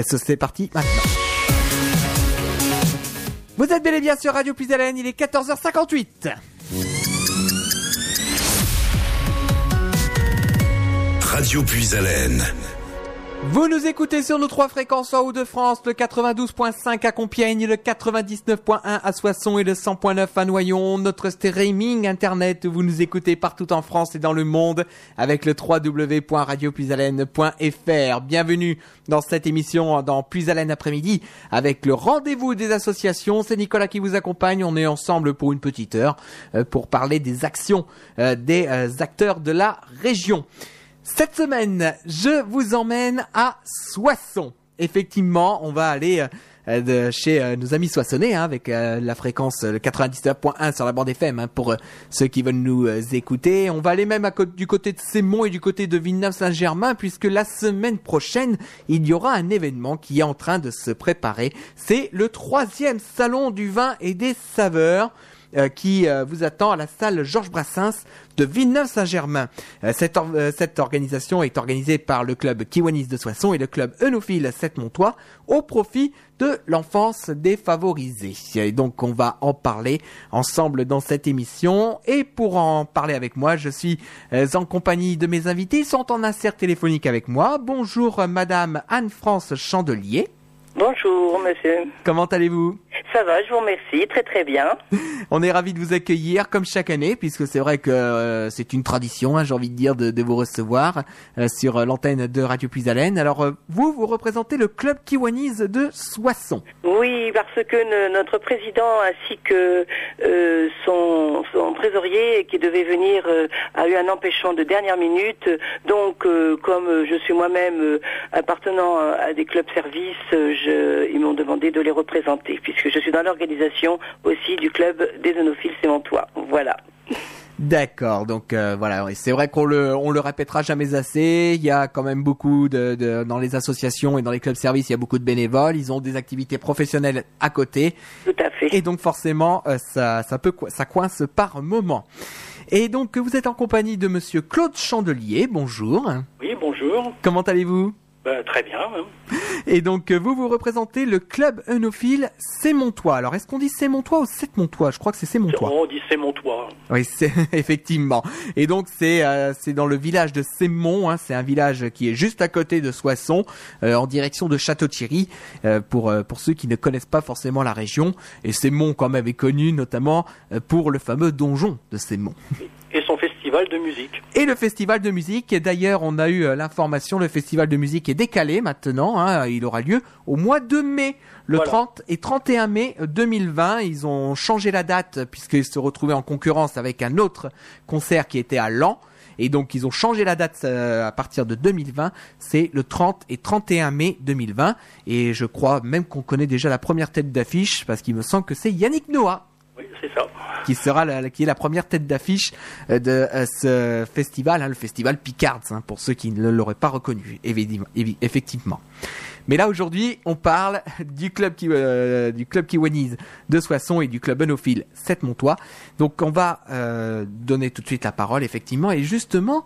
C'est parti maintenant. Vous êtes bel et bien sur Radio Plus il est 14h58. Radio Puis vous nous écoutez sur nos trois fréquences en Hauts-de-France, le 92.5 à Compiègne, le 99.1 à Soissons et le 100.9 à Noyon. Notre streaming internet, vous nous écoutez partout en France et dans le monde avec le www.radiopuisalène.fr. Bienvenue dans cette émission dans Plus après-midi avec le rendez-vous des associations. C'est Nicolas qui vous accompagne. On est ensemble pour une petite heure euh, pour parler des actions euh, des euh, acteurs de la région. Cette semaine, je vous emmène à Soissons. Effectivement, on va aller euh, chez euh, nos amis soissonnais hein, avec euh, la fréquence 99.1 sur la bande FM hein, pour ceux qui veulent nous écouter. On va aller même du côté de Sémont et du côté de Villeneuve-Saint-Germain puisque la semaine prochaine, il y aura un événement qui est en train de se préparer. C'est le troisième salon du vin et des saveurs. Euh, qui euh, vous attend à la salle Georges Brassens de Villeneuve-Saint-Germain. Euh, cette, cette, organisation est organisée par le club Kiwanis de Soissons et le club Eunophile 7 Montois au profit de l'enfance défavorisée. Et donc on va en parler ensemble dans cette émission. Et pour en parler avec moi, je suis en compagnie de mes invités. Ils sont en insert téléphonique avec moi. Bonjour Madame Anne-France Chandelier. Bonjour, monsieur. Comment allez-vous? Ça va, je vous remercie, très très bien. On est ravis de vous accueillir comme chaque année, puisque c'est vrai que euh, c'est une tradition, hein, j'ai envie de dire, de, vous recevoir euh, sur l'antenne de Radio Puis Alors, euh, vous, vous représentez le club Kiwanis de Soissons. Oui, parce que notre président ainsi que son, son, trésorier qui devait venir a eu un empêchement de dernière minute. Donc, comme je suis moi-même appartenant à des clubs services, ils m'ont demandé de les représenter, puisque je suis dans l'organisation aussi du club des onophiles sémantois. Voilà. D'accord, donc euh, voilà, c'est vrai qu'on le on le répétera jamais assez. Il y a quand même beaucoup de, dans les associations et dans les clubs services, il y a beaucoup de bénévoles. Ils ont des activités professionnelles à côté. Tout à fait. Et donc forcément, euh, ça ça peut ça coince par moment. Et donc vous êtes en compagnie de Monsieur Claude Chandelier. Bonjour. Oui, bonjour. Comment allez-vous? Bah, très bien. Et donc, euh, vous, vous représentez le club œnophile Sémontois. Alors, est-ce qu'on dit Sémontois ou Sept-Montois Je crois que c'est Sémontois. On dit Sémontois. Oui, c'est effectivement. Et donc, c'est euh, c'est dans le village de Sémont. Hein. c'est un village qui est juste à côté de Soissons, euh, en direction de Château-Thierry, pour, pour ceux qui ne connaissent pas forcément la région. Et Sémont, quand même, est connu notamment pour le fameux donjon de Sémont. Et son festival de musique. Et le festival de musique. D'ailleurs, on a eu euh, l'information, le festival de musique est décalé maintenant. Hein, il aura lieu au mois de mai. Le 30 et 31 mai 2020, ils ont changé la date puisqu'ils se retrouvaient en concurrence avec un autre concert qui était à Lens. Et donc ils ont changé la date euh, à partir de 2020. C'est le 30 et 31 mai 2020. Et je crois même qu'on connaît déjà la première tête d'affiche parce qu'il me semble que c'est Yannick Noah Qui sera la, qui est la première tête d'affiche euh, de euh, ce festival, hein, le festival Picards, hein, pour ceux qui ne l'auraient pas reconnu, effectivement. Mais là aujourd'hui, on parle du club qui, euh, du club Kiwanese de Soissons et du club Enophile 7 Montois. Donc on va donner tout de suite la parole effectivement et justement.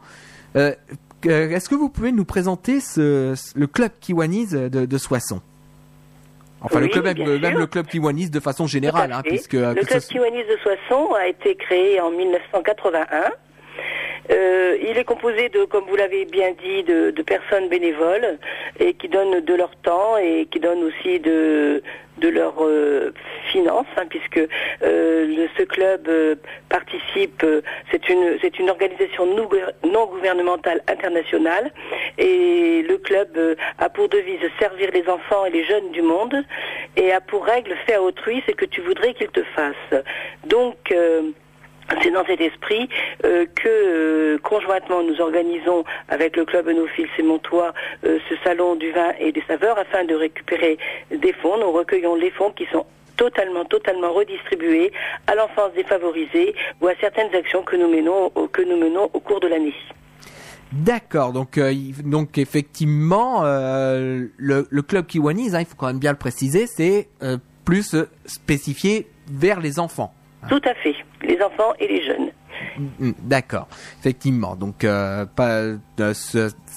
Est-ce que vous pouvez nous présenter le club Kiwanese de, de Soissons? Enfin, le club, même, le club Kiwanis de façon générale, hein, puisque le club Kiwanis de Soissons a été créé en 1981. Euh, il est composé de, comme vous l'avez bien dit, de, personnes bénévoles et qui donnent de leur temps et qui donnent aussi de, de leurs euh, finances, hein, puisque euh, ce club participe, c'est une c'est une organisation non gouvernementale internationale, et le club a pour devise servir les enfants et les jeunes du monde, et a pour règle faire autrui ce que tu voudrais qu'il te fasse. Donc c'est dans cet esprit euh, que euh, conjointement nous organisons avec le club Enophile Sémontois euh, ce salon du vin et des saveurs afin de récupérer des fonds. Nous recueillons les fonds qui sont totalement, totalement redistribués à l'enfance défavorisée ou à certaines actions que nous menons, que nous menons au cours de l'année. D'accord, donc donc effectivement le, le, club Kiwanis, hein, il faut quand même bien le préciser, c'est plus spécifié vers les enfants. Tout à fait, les enfants et les jeunes. Mm, D'accord, effectivement. Donc, euh, pas, euh,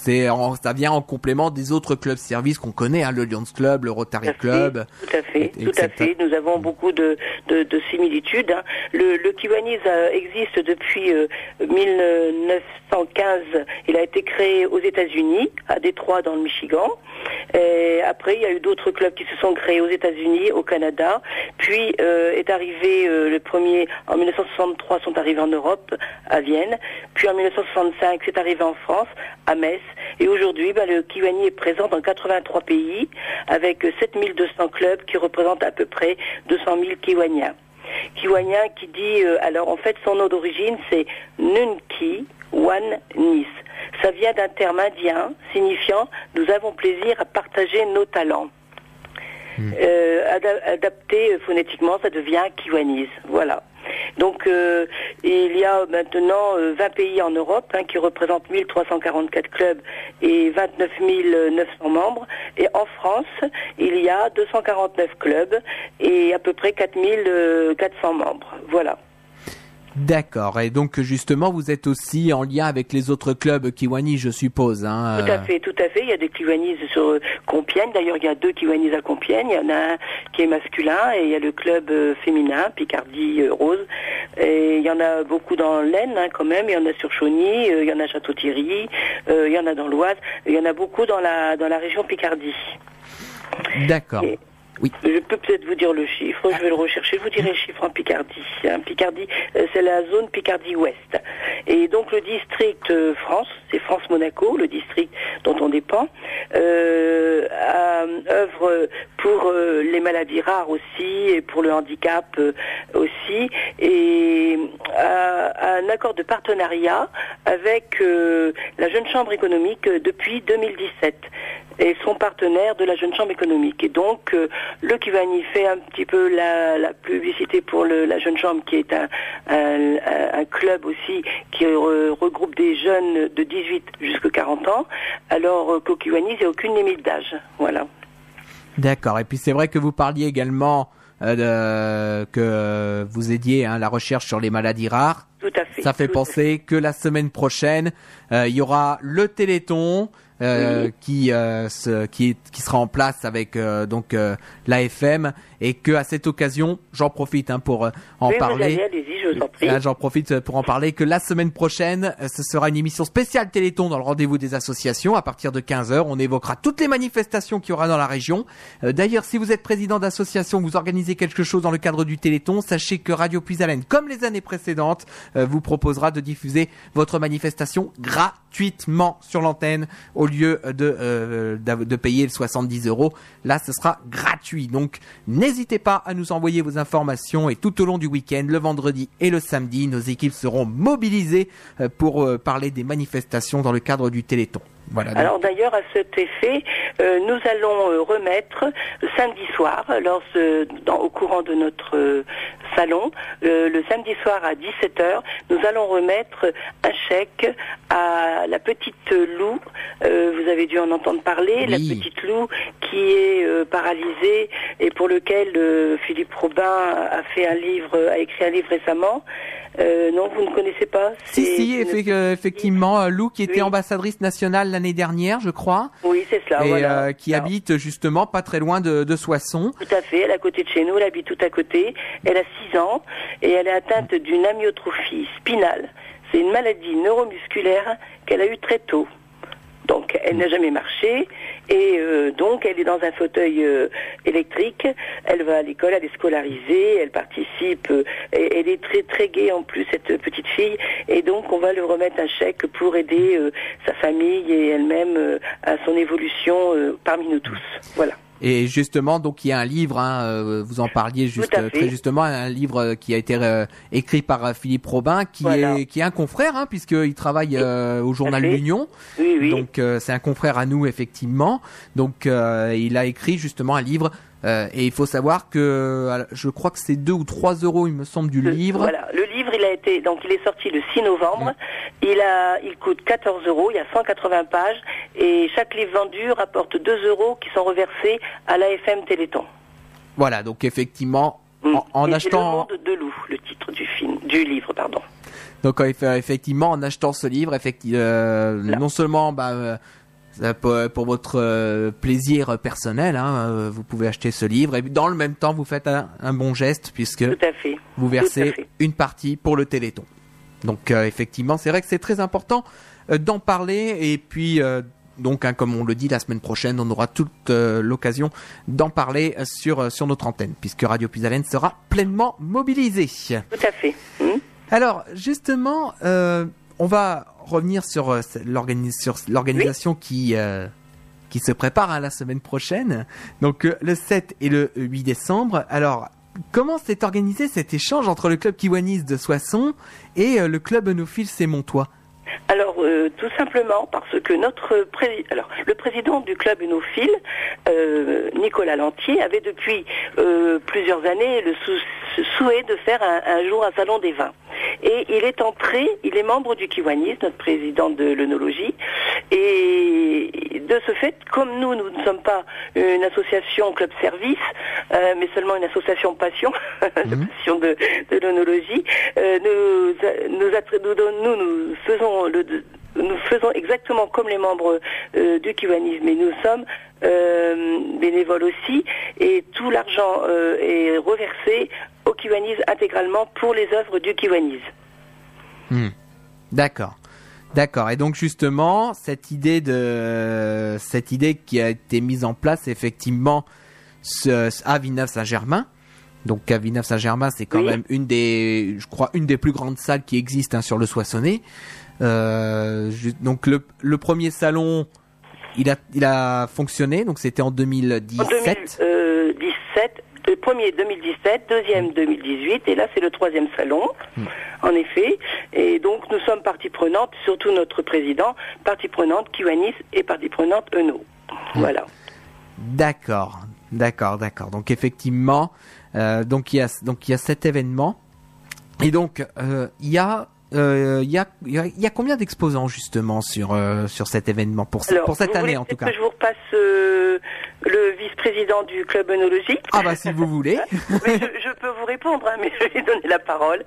c'est en- ça vient en complément des autres clubs services qu'on connaît, hein, le Lions Club, le Rotary Tout à fait, Club. Tout à fait, et- tout à fait. Nous avons beaucoup de, de, de similitudes. hein. Le, le Kiwanis euh, existe depuis euh, 1915. Il a été créé aux États-Unis, à Détroit, dans le Michigan. Et après, il y a eu d'autres clubs qui se sont créés aux États-Unis, au Canada. Puis euh, est arrivé euh, le premier en 1963, sont arrivés en Europe, à Vienne. Puis en 1965, c'est arrivé en France, à Metz. Et aujourd'hui, ben, le Kiwani est présent dans 83 pays, avec 7200 clubs qui représentent à peu près 200 000 Kiwaniens. Kiwanien qui dit, euh, alors en fait son nom d'origine c'est Nunki Wan Nis. Ça vient d'un terme indien signifiant nous avons plaisir à partager nos talents. Euh, ada- adapté euh, phonétiquement, ça devient Kiwanis. Voilà. Donc euh, il y a maintenant euh, 20 pays en Europe hein, qui représentent 1344 clubs et 29 900 membres. Et en France, il y a 249 clubs et à peu près 4400 membres. Voilà. D'accord. Et donc, justement, vous êtes aussi en lien avec les autres clubs Kiwani, je suppose. Hein, Tout à euh, fait, tout à fait. Il y a des Kiwanis sur euh, Compiègne. D'ailleurs, il y a deux Kiwanis à Compiègne. Il y en a un qui est masculin et il y a le club euh, féminin, Picardie Rose. Et il y en a beaucoup dans l'Aisne hein, quand même. Il y en a sur Chauny, il y en a Château-Thierry, il y en a dans l'Oise. Il y en a beaucoup dans la dans la région Picardie. D'accord. Et- Oui. Je peux peut-être vous dire le chiffre, je vais le rechercher, je vous dirai le chiffre en Picardie. hein. Picardie, euh, c'est la zone Picardie-Ouest. Et donc le district euh, France, c'est France-Monaco, le district dont on dépend, euh, a- œuvre pour euh, les maladies rares aussi et pour le handicap euh, aussi, et a, a un accord de partenariat avec la Jeune Chambre économique depuis 2017 et son partenaire de la Jeune Chambre économique. Et donc, euh, le Kivani fait un petit peu la, la publicité pour le- la Jeune Chambre, qui est un, un- un- club aussi qui re- regroupe des jeunes de 18 jusqu'à 40 ans, alors euh, qu'au Kiwani, il n'y a aucune limite d'âge. Voilà. D'accord. Et puis, c'est vrai que vous parliez également euh, de- que vous aidiez hein, la recherche sur les maladies rares. Tout à fait. Ça fait penser que la semaine prochaine, euh, il y aura le Téléthon euh, Oui. qui euh, se- qui est- qui sera en place avec euh, donc euh, l'AFM et que à cette occasion, j'en profite hein, pour euh, en Oui, parler. Ah, J'en profite euh, pour en parler que la semaine prochaine, euh, ce sera une émission spéciale Téléthon dans le rendez-vous des associations à partir de 15h. On évoquera toutes les manifestations qu'il y aura dans la région. Euh, D'ailleurs, si vous êtes président d'association, vous organisez quelque chose dans le cadre du Téléthon, sachez que Radio Puisalène, comme les années précédentes, euh, vous proposera de diffuser votre manifestation gratuitement sur l'antenne au lieu de, euh, de payer les 70 euros. Là, ce sera gratuit. Donc, n'hésitez pas à nous envoyer vos informations et tout au long du week-end, le vendredi et le samedi, nos équipes seront mobilisées euh, pour euh, parler des manifestations dans le cadre du Téléthon. Voilà. Alors d'ailleurs, à cet effet, euh, nous allons euh, remettre samedi soir, lors, euh, dans- au courant de notre euh, salon, le samedi soir à 17h, nous allons remettre un chèque à la petite Lou. Vous avez dû en entendre parler, la petite Lou qui est paralysée et pour lequel Philippe Robin a fait un livre, a écrit un livre récemment. Non, vous ne connaissez pas? Si, si, une- effe- effectivement, Lou qui était Oui. ambassadrice nationale l'année dernière, je crois, Oui, c'est cela. et voilà. euh, qui Alors, habite justement pas très loin de, de Soissons. Tout à fait, elle est à côté de chez nous, elle habite tout à côté. Elle a 6 ans et elle est atteinte d'une amyotrophie spinale. C'est une maladie neuromusculaire qu'elle a eue très tôt. Donc elle n'a jamais marché et euh, donc elle est dans un fauteuil euh, électrique. Elle va à l'école, elle est scolarisée, elle participe. euh, elle est très très gaie en plus cette petite fille et donc on va lui remettre un chèque pour aider euh, sa famille et elle-même à son évolution parmi nous tous. Voilà. Et justement, donc il y a un livre, hein, euh, vous en parliez juste euh, très justement, un livre euh, qui a été euh, écrit par Philippe Robin, qui Voilà. est qui est un confrère, hein, puisqu'il travaille euh, au journal. L'Union. Oui, oui. Donc euh, c'est un confrère à nous effectivement. Donc euh, il a écrit justement un livre. euh, et il faut savoir que je crois que c'est 2 ou 3 euros, il me semble, du Le- livre. Voilà, le livre, il a été donc il est sorti le 6 novembre. Mm. Il a, il coûte 14 euros. Il y a 180 pages et chaque livre vendu rapporte 2 euros qui sont reversés à l'AFM Téléthon. Voilà, donc effectivement, Mm. en, achetant, Le Monde de loup, le titre du film, du livre, pardon. Donc euh, eff- effectivement, en achetant ce livre, effecti- euh, non seulement bah, euh, pour votre euh, plaisir personnel, hein, euh, vous pouvez acheter ce livre et dans le même temps, vous faites un, un bon geste puisque Tout à fait. vous Tout à versez fait. une partie pour le Téléthon. Donc euh, effectivement, c'est vrai que c'est très important euh, d'en parler et puis euh, donc hein, comme on le dit la semaine prochaine, on aura toute l'occasion d'en parler sur sur notre antenne puisque Radio Puisalène sera pleinement mobilisée. Tout à fait. Hmm Alors justement, on va revenir sur euh, l'organisation qui euh, qui se prépare hein, la semaine prochaine. Donc euh, le 7 et le 8 décembre. Alors comment s'est organisé cet échange entre le club Kiwanis de Soissons et le club Enophile Montois Alors, euh, tout simplement parce que notre pré- alors le président du club Unophile, euh, Nicolas Lantier, avait depuis euh, plusieurs années le sou- souhait de faire un, un jour un salon des vins. Et il est entré, il est membre du Kiwanis, notre président de l'œnologie, et de ce fait, comme nous, nous ne sommes pas une association club service, euh, mais seulement une association passion, de passion de, de l'œnologie, euh, nous, nous, nous, nous, nous nous faisons exactement comme les membres euh, du Kiwanis, mais nous sommes euh, bénévoles aussi, et tout l'argent euh, est reversé au Kiwanis intégralement pour les œuvres du Kiwanis. Hmm. D'accord. D'accord. Et donc justement, cette idée de cette idée qui a été mise en place effectivement à Villeneuve-Saint-Germain. Donc à Villeneuve-Saint-Germain, c'est quand Oui. même une des, je crois, une des plus grandes salles qui existent hein, sur le Soissonnais. Euh, donc le, le premier salon, il a, il a fonctionné. Donc c'était en En 2017. 2017, le premier 2017, deuxième 2018, et là c'est le troisième salon, en effet. Et donc nous sommes partie prenante, surtout notre président, partie prenante Kiwanis et partie prenante Eno. Voilà. D'accord, d'accord, d'accord. Donc effectivement, euh, donc il y a donc il y a cet événement et donc euh, il y a euh, il y a il y a, il y a combien d'exposants justement sur euh, sur cet événement pour ce- Alors, pour cette vous année en tout cas. que je vous repasse euh, le vice-président du club œnologique Ah bah si vous voulez. Mais je, je peux vous répondre, hein, mais je vais lui donner la parole.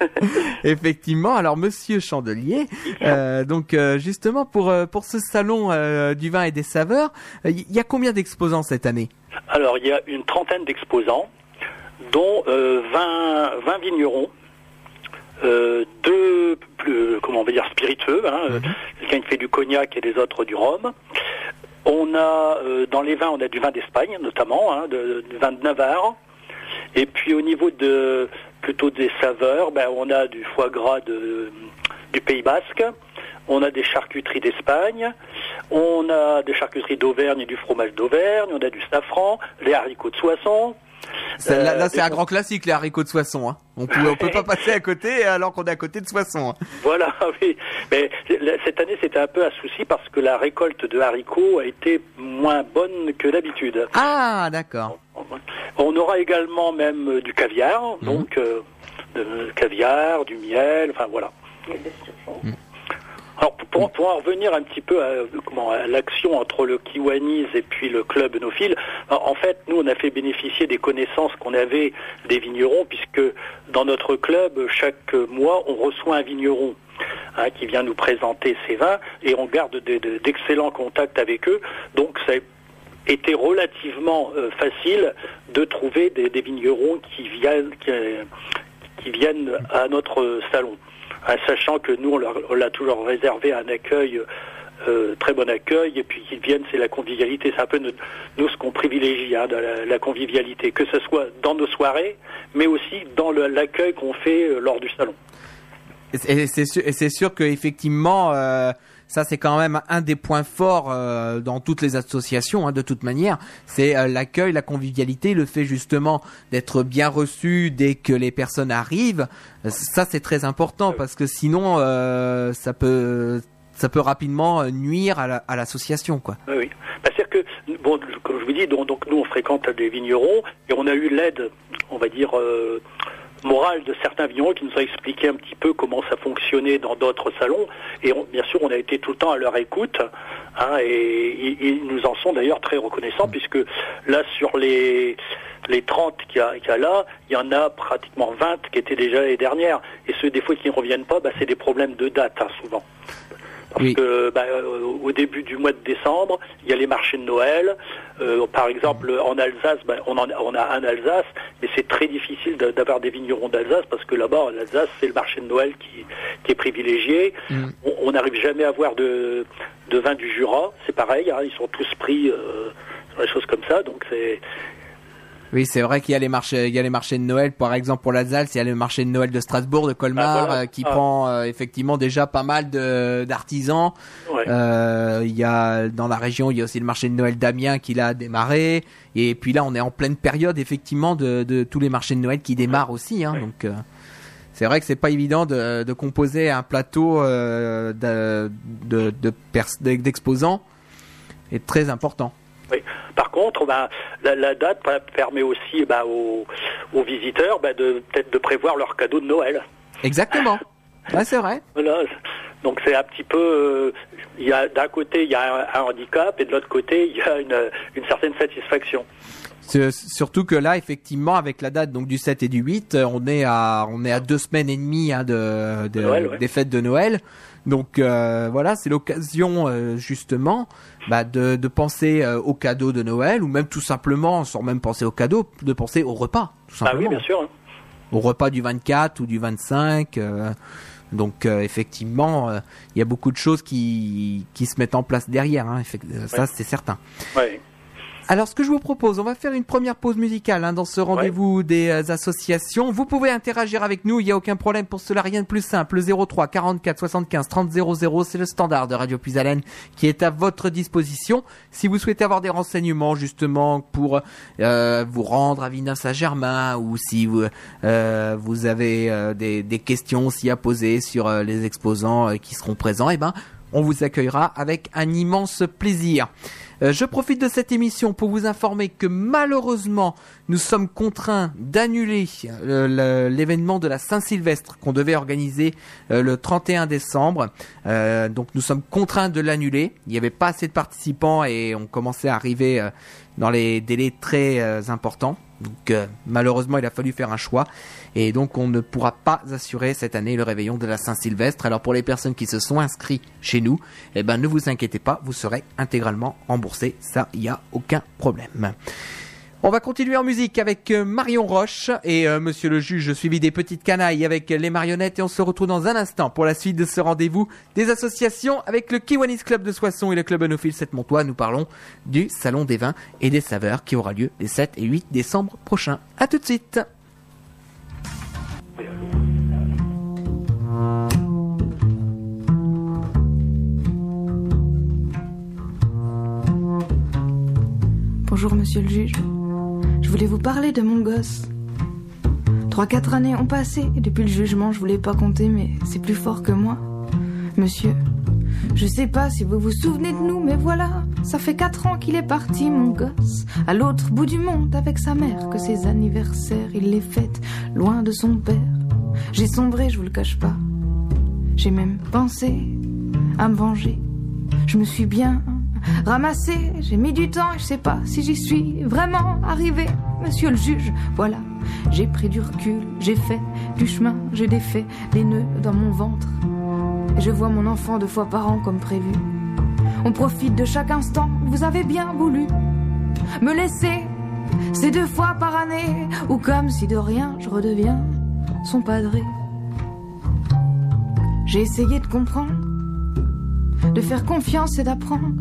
Effectivement, alors Monsieur Chandelier, euh, donc euh, justement pour euh, pour ce salon euh, du vin et des saveurs, euh, il y a combien d'exposants cette année? Alors, il y a une trentaine d'exposants, dont euh, 20, 20 vignerons, euh, deux, plus, comment on va dire, spiritueux, hein, euh, quelqu'un qui fait du cognac et les autres du rhum. On a, euh, dans les vins, on a du vin d'Espagne, notamment, hein, de, du vin de Navarre. Et puis au niveau de plutôt des saveurs, ben, on a du foie gras de, du Pays Basque, on a des charcuteries d'Espagne, on a des charcuteries d'Auvergne et du fromage d'Auvergne, on a du safran, les haricots de Soissons. Là, Euh, là, c'est et un grand classique les haricots de Soissons. Hein. On peut on peut pas passer à côté alors qu'on est à côté de Soissons. hein. Voilà, oui. Mais cette année, c'était un peu un souci parce que la récolte de haricots a été moins bonne que d'habitude. Ah d'accord. On aura également même euh, du caviar, donc euh, de caviar, du miel, enfin voilà. Pour, en revenir un petit peu à, l'action entre le Kiwanis et puis le club Enophile, en en fait nous on a fait bénéficier des connaissances qu'on avait des vignerons puisque dans notre club chaque mois on reçoit un vigneron hein, qui vient nous présenter ses vins et on garde d'excellents contacts avec eux. Donc ça a été relativement euh, facile de trouver des, vignerons qui viennent à notre salon. Sachant que nous, on l'a toujours réservé un accueil, euh, très bon accueil, et puis qu'ils viennent, c'est la convivialité. C'est un peu nous ce qu'on privilégie, hein, la, convivialité, que ce soit dans nos soirées, mais aussi dans l'accueil qu'on fait euh, lors du salon. Et c'est- sûr, sûr que effectivement, euh, ça c'est quand même un des points forts euh, dans toutes les associations, hein, de toute manière. C'est euh, l'accueil, la convivialité, le fait justement d'être bien reçu dès que les personnes arrivent. Euh, Ça c'est très important parce que sinon, euh, ça peut, ça peut rapidement euh, nuire à la- à l'association, quoi. Oui, oui. Bah, C'est-à-dire que, bon, comme je vous dis, donc, donc nous on fréquente des vignerons et on a eu l'aide, on va dire, euh, morale de certains vignerons qui nous a expliqué un petit peu comment ça fonctionnait dans d'autres salons. Et bien sûr, on a été tout le temps à leur écoute. Hein, et, ils nous en sont d'ailleurs très reconnaissants puisque là, sur les les 30 qu'il y, a là, il y en a pratiquement 20 qui étaient déjà les dernières. Et ceux des fois qui ne reviennent pas, bah, c'est des problèmes de date hein, souvent. Parce que bah, euh, au début du mois de décembre, il y a les marchés de Noël. Euh, par exemple, en Alsace, bah, on, en, on, a un Alsace, mais c'est très difficile d'avoir des vignerons d'Alsace parce que là-bas, en Alsace, c'est le marché de Noël qui, qui est privilégié. Mm. On n'arrive jamais à avoir de, de vin du Jura, c'est pareil, hein, ils sont tous pris euh, sur des choses comme ça, donc c'est oui, c'est vrai qu'il y a les marchés, il y a les marchés de Noël, par exemple pour l'Alsace, il y a le marché de Noël de Strasbourg, de Colmar, ah, euh, qui ah. prend euh, effectivement déjà pas mal de d'artisans. Euh, il y a dans la région, il y a aussi le marché de Noël d'Amiens qui l'a démarré. Et puis là, on est en pleine période effectivement de, de tous les marchés de Noël qui démarrent aussi. Hein, Donc c'est vrai que c'est pas évident de, de composer un plateau de d'exposants de, est très important. Oui. Par contre, bah, la, date permet aussi bah, aux, visiteurs bah, de peut-être de prévoir leur cadeau de Noël. Exactement. c'est vrai. Voilà. Donc c'est un petit peu, euh, il d'un côté il y a un, handicap et de l'autre côté il y a une, une certaine satisfaction. Surtout que là, effectivement, avec la date donc du 7 et du 8, on est à on est à deux semaines et demie hein, de, des fêtes de Noël. Donc euh, voilà, c'est l'occasion euh, justement bah, de, de, penser euh, au cadeau de Noël ou même tout simplement, sans même penser au cadeau, de penser au repas. Tout simplement. Ah oui, bien sûr. Hein. Au repas du 24 ou du 25. donc effectivement, il y a beaucoup de choses qui, qui se mettent en place derrière. Hein, ça, c'est certain. Ouais. Alors, ce que je vous propose, on va faire une première pause musicale hein, dans ce rendez-vous des euh, associations. Vous pouvez interagir avec nous, il n'y a aucun problème pour cela, rien de plus simple. 03 44 75 30 00, c'est le standard de Radio Plus qui est à votre disposition. Si vous souhaitez avoir des renseignements justement pour euh, vous rendre à Villeneuve Saint-Germain ou si vous, euh, vous avez des, des, questions aussi à poser sur les exposants qui seront présents, eh ben, on vous accueillera avec un immense plaisir. Euh, je profite de cette émission pour vous informer que malheureusement, nous sommes contraints d'annuler euh, l'événement de la Saint-Sylvestre qu'on devait organiser euh, le 31 décembre. donc nous sommes contraints de l'annuler. Il n'y avait pas assez de participants et on commençait à arriver dans les délais très importants. Donc malheureusement, il a fallu faire un choix et donc on ne pourra pas assurer cette année le réveillon de la Saint-Sylvestre. Alors pour les personnes qui se sont inscrits chez nous, eh ben ne vous inquiétez pas, vous serez intégralement remboursé, ça il y a aucun problème. On va continuer en musique avec euh, Marion Roche et euh, Monsieur le juge suivi des petites canailles avec les marionnettes et on se retrouve dans un instant pour la suite de ce rendez-vous des associations avec le Kiwanis Club de Soissons et le Club Onophile 7 Montois. Nous parlons du Salon des vins et des saveurs qui aura lieu les 7 et 8 décembre prochains. À tout de suite. Bonjour, monsieur le juge. Voulais vous parler de mon gosse. Trois, quatre années ont passé depuis le jugement, je voulais pas compter, mais c'est plus fort que moi. Monsieur, je sais pas si vous vous souvenez de nous, mais voilà, ça fait quatre ans qu'il est parti, mon gosse, à l'autre bout du monde avec sa mère, que ses anniversaires, il les fête loin de son père. J'ai sombré, je vous le cache pas. J'ai même pensé à me venger. Je me suis bien ramassé, j'ai mis du temps, je sais pas si j'y suis vraiment arrivé, monsieur le juge. Voilà, j'ai pris du recul, j'ai fait du chemin, j'ai défait les nœuds dans mon ventre. Et je vois mon enfant deux fois par an comme prévu. On profite de chaque instant, vous avez bien voulu me laisser. C'est deux fois par année, ou comme si de rien je redeviens son padré. J'ai essayé de comprendre, de faire confiance et d'apprendre.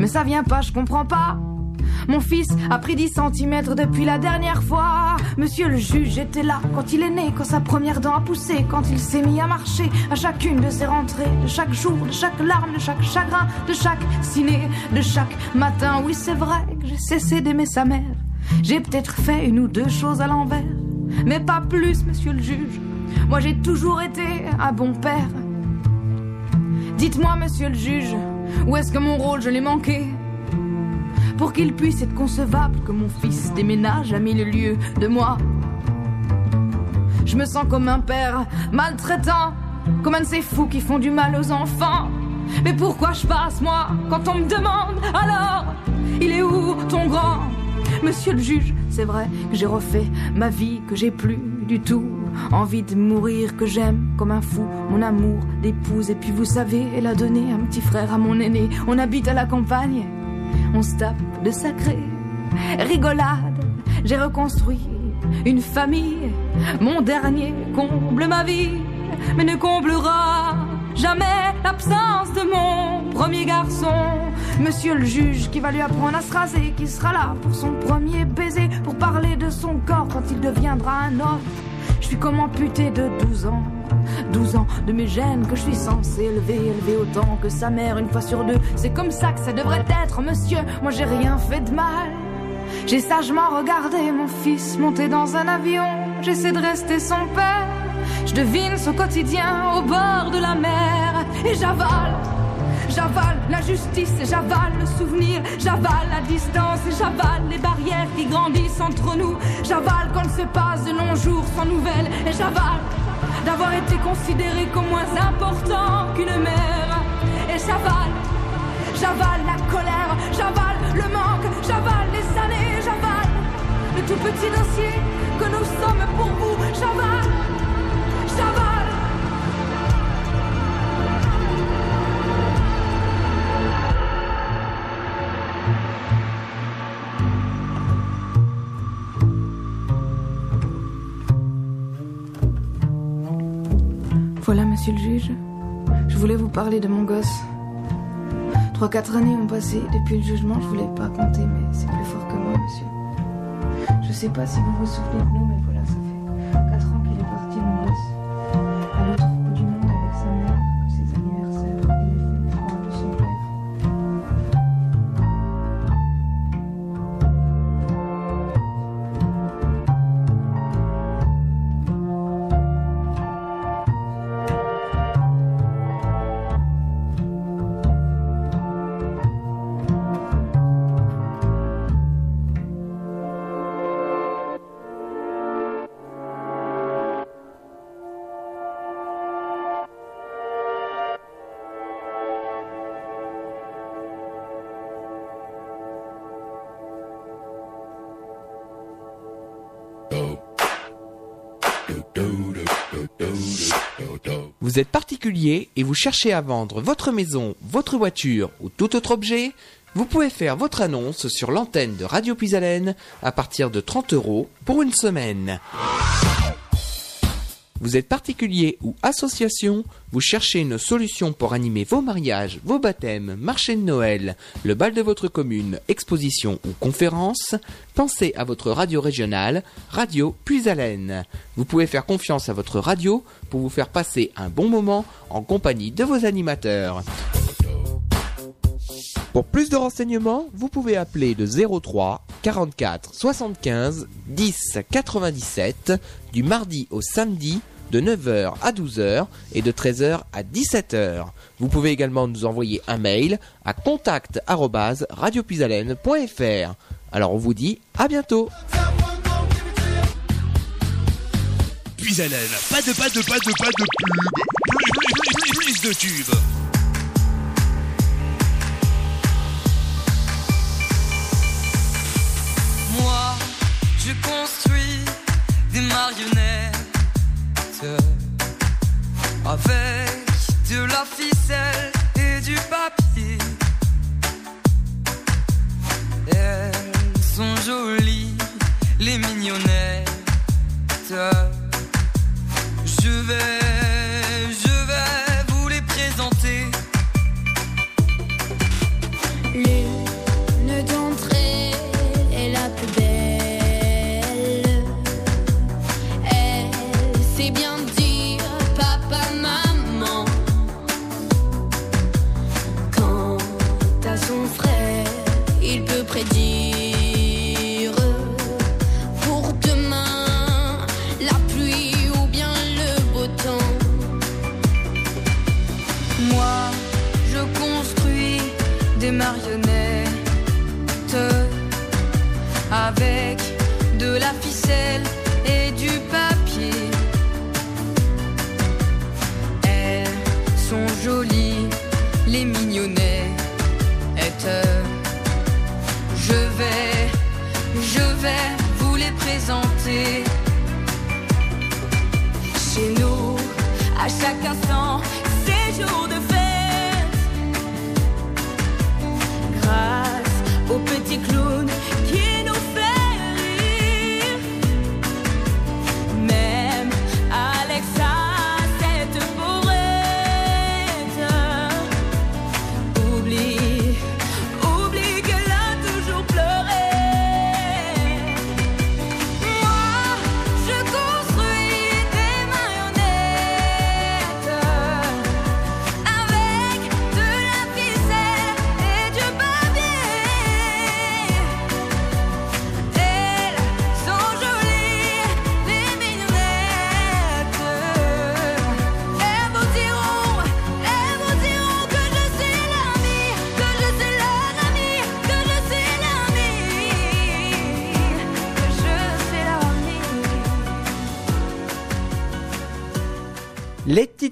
Mais ça vient pas, je comprends pas. Mon fils a pris 10 cm depuis la dernière fois. Monsieur le juge était là quand il est né, quand sa première dent a poussé, quand il s'est mis à marcher à chacune de ses rentrées, de chaque jour, de chaque larme, de chaque chagrin, de chaque ciné, de chaque matin. Oui, c'est vrai que j'ai cessé d'aimer sa mère. J'ai peut-être fait une ou deux choses à l'envers, mais pas plus, monsieur le juge. Moi, j'ai toujours été un bon père. Dites-moi, monsieur le juge, où est-ce que mon rôle, je l'ai manqué Pour qu'il puisse être concevable que mon fils déménage à mille lieues de moi. Je me sens comme un père maltraitant, comme un de ces fous qui font du mal aux enfants. Mais pourquoi je passe, moi, quand on me demande? Alors Il est où ton grand? Monsieur le juge, c'est vrai que j'ai refait ma vie, que j'ai plus du tout envie de mourir, que j'aime comme un fou mon amour d'épouse. Et puis vous savez, elle a donné un petit frère à mon aîné. On habite à la campagne, on se tape de sacré rigolade. J'ai reconstruit une famille, mon dernier comble ma vie, mais ne comblera jamais l'absence de mon premier garçon. Monsieur le juge qui va lui apprendre à se raser, qui sera là pour son premier baiser, pour parler de son corps quand il deviendra un homme. Je suis comme amputé de 12 ans. 12 ans de mes gènes que je suis censé élever, élever autant que sa mère une fois sur deux. C'est comme ça que ça devrait être, monsieur. Moi j'ai rien fait de mal. J'ai sagement regardé mon fils monter dans un avion. J'essaie de rester son père. Je devine son quotidien au bord de la mer. Et j'avale, j'avale la justice j'avale le souvenir. J'avale la distance j'avale les barrières qui grandissent entre nous. J'avale quand se passe de longs jours sans nouvelles. Et j'avale d'avoir été considéré comme moins important qu'une mère. Et j'avale J'avale la colère, j'avale le manque, j'avale les années, j'avale le tout petit dossier que nous sommes pour vous. J'avale. Monsieur le juge. Je voulais vous parler de mon gosse. Trois, quatre années ont passé depuis le jugement, je voulais pas compter, mais c'est plus fort que moi, monsieur. Je sais pas si vous vous souvenez de nous, mais Vous êtes particulier et vous cherchez à vendre votre maison, votre voiture ou tout autre objet Vous pouvez faire votre annonce sur l'antenne de Radio Puisalène à partir de 30 euros pour une semaine. Vous êtes particulier ou association, vous cherchez une solution pour animer vos mariages, vos baptêmes, marché de Noël, le bal de votre commune, exposition ou conférence, pensez à votre radio régionale, Radio Puisalène. Vous pouvez faire confiance à votre radio pour vous faire passer un bon moment en compagnie de vos animateurs. Pour plus de renseignements, vous pouvez appeler le 03 44 75 10 97 du mardi au samedi de 9h à 12h et de 13h à 17h. Vous pouvez également nous envoyer un mail à contact@radiopuisalène.fr. Alors on vous dit à bientôt. Puisalène, pas de pas de pas de pas de pub. Plus, plus, de tubes. Des marionnettes avec de la ficelle et du papier. Elles sont jolies, les mignonnettes. Je vais, à chaque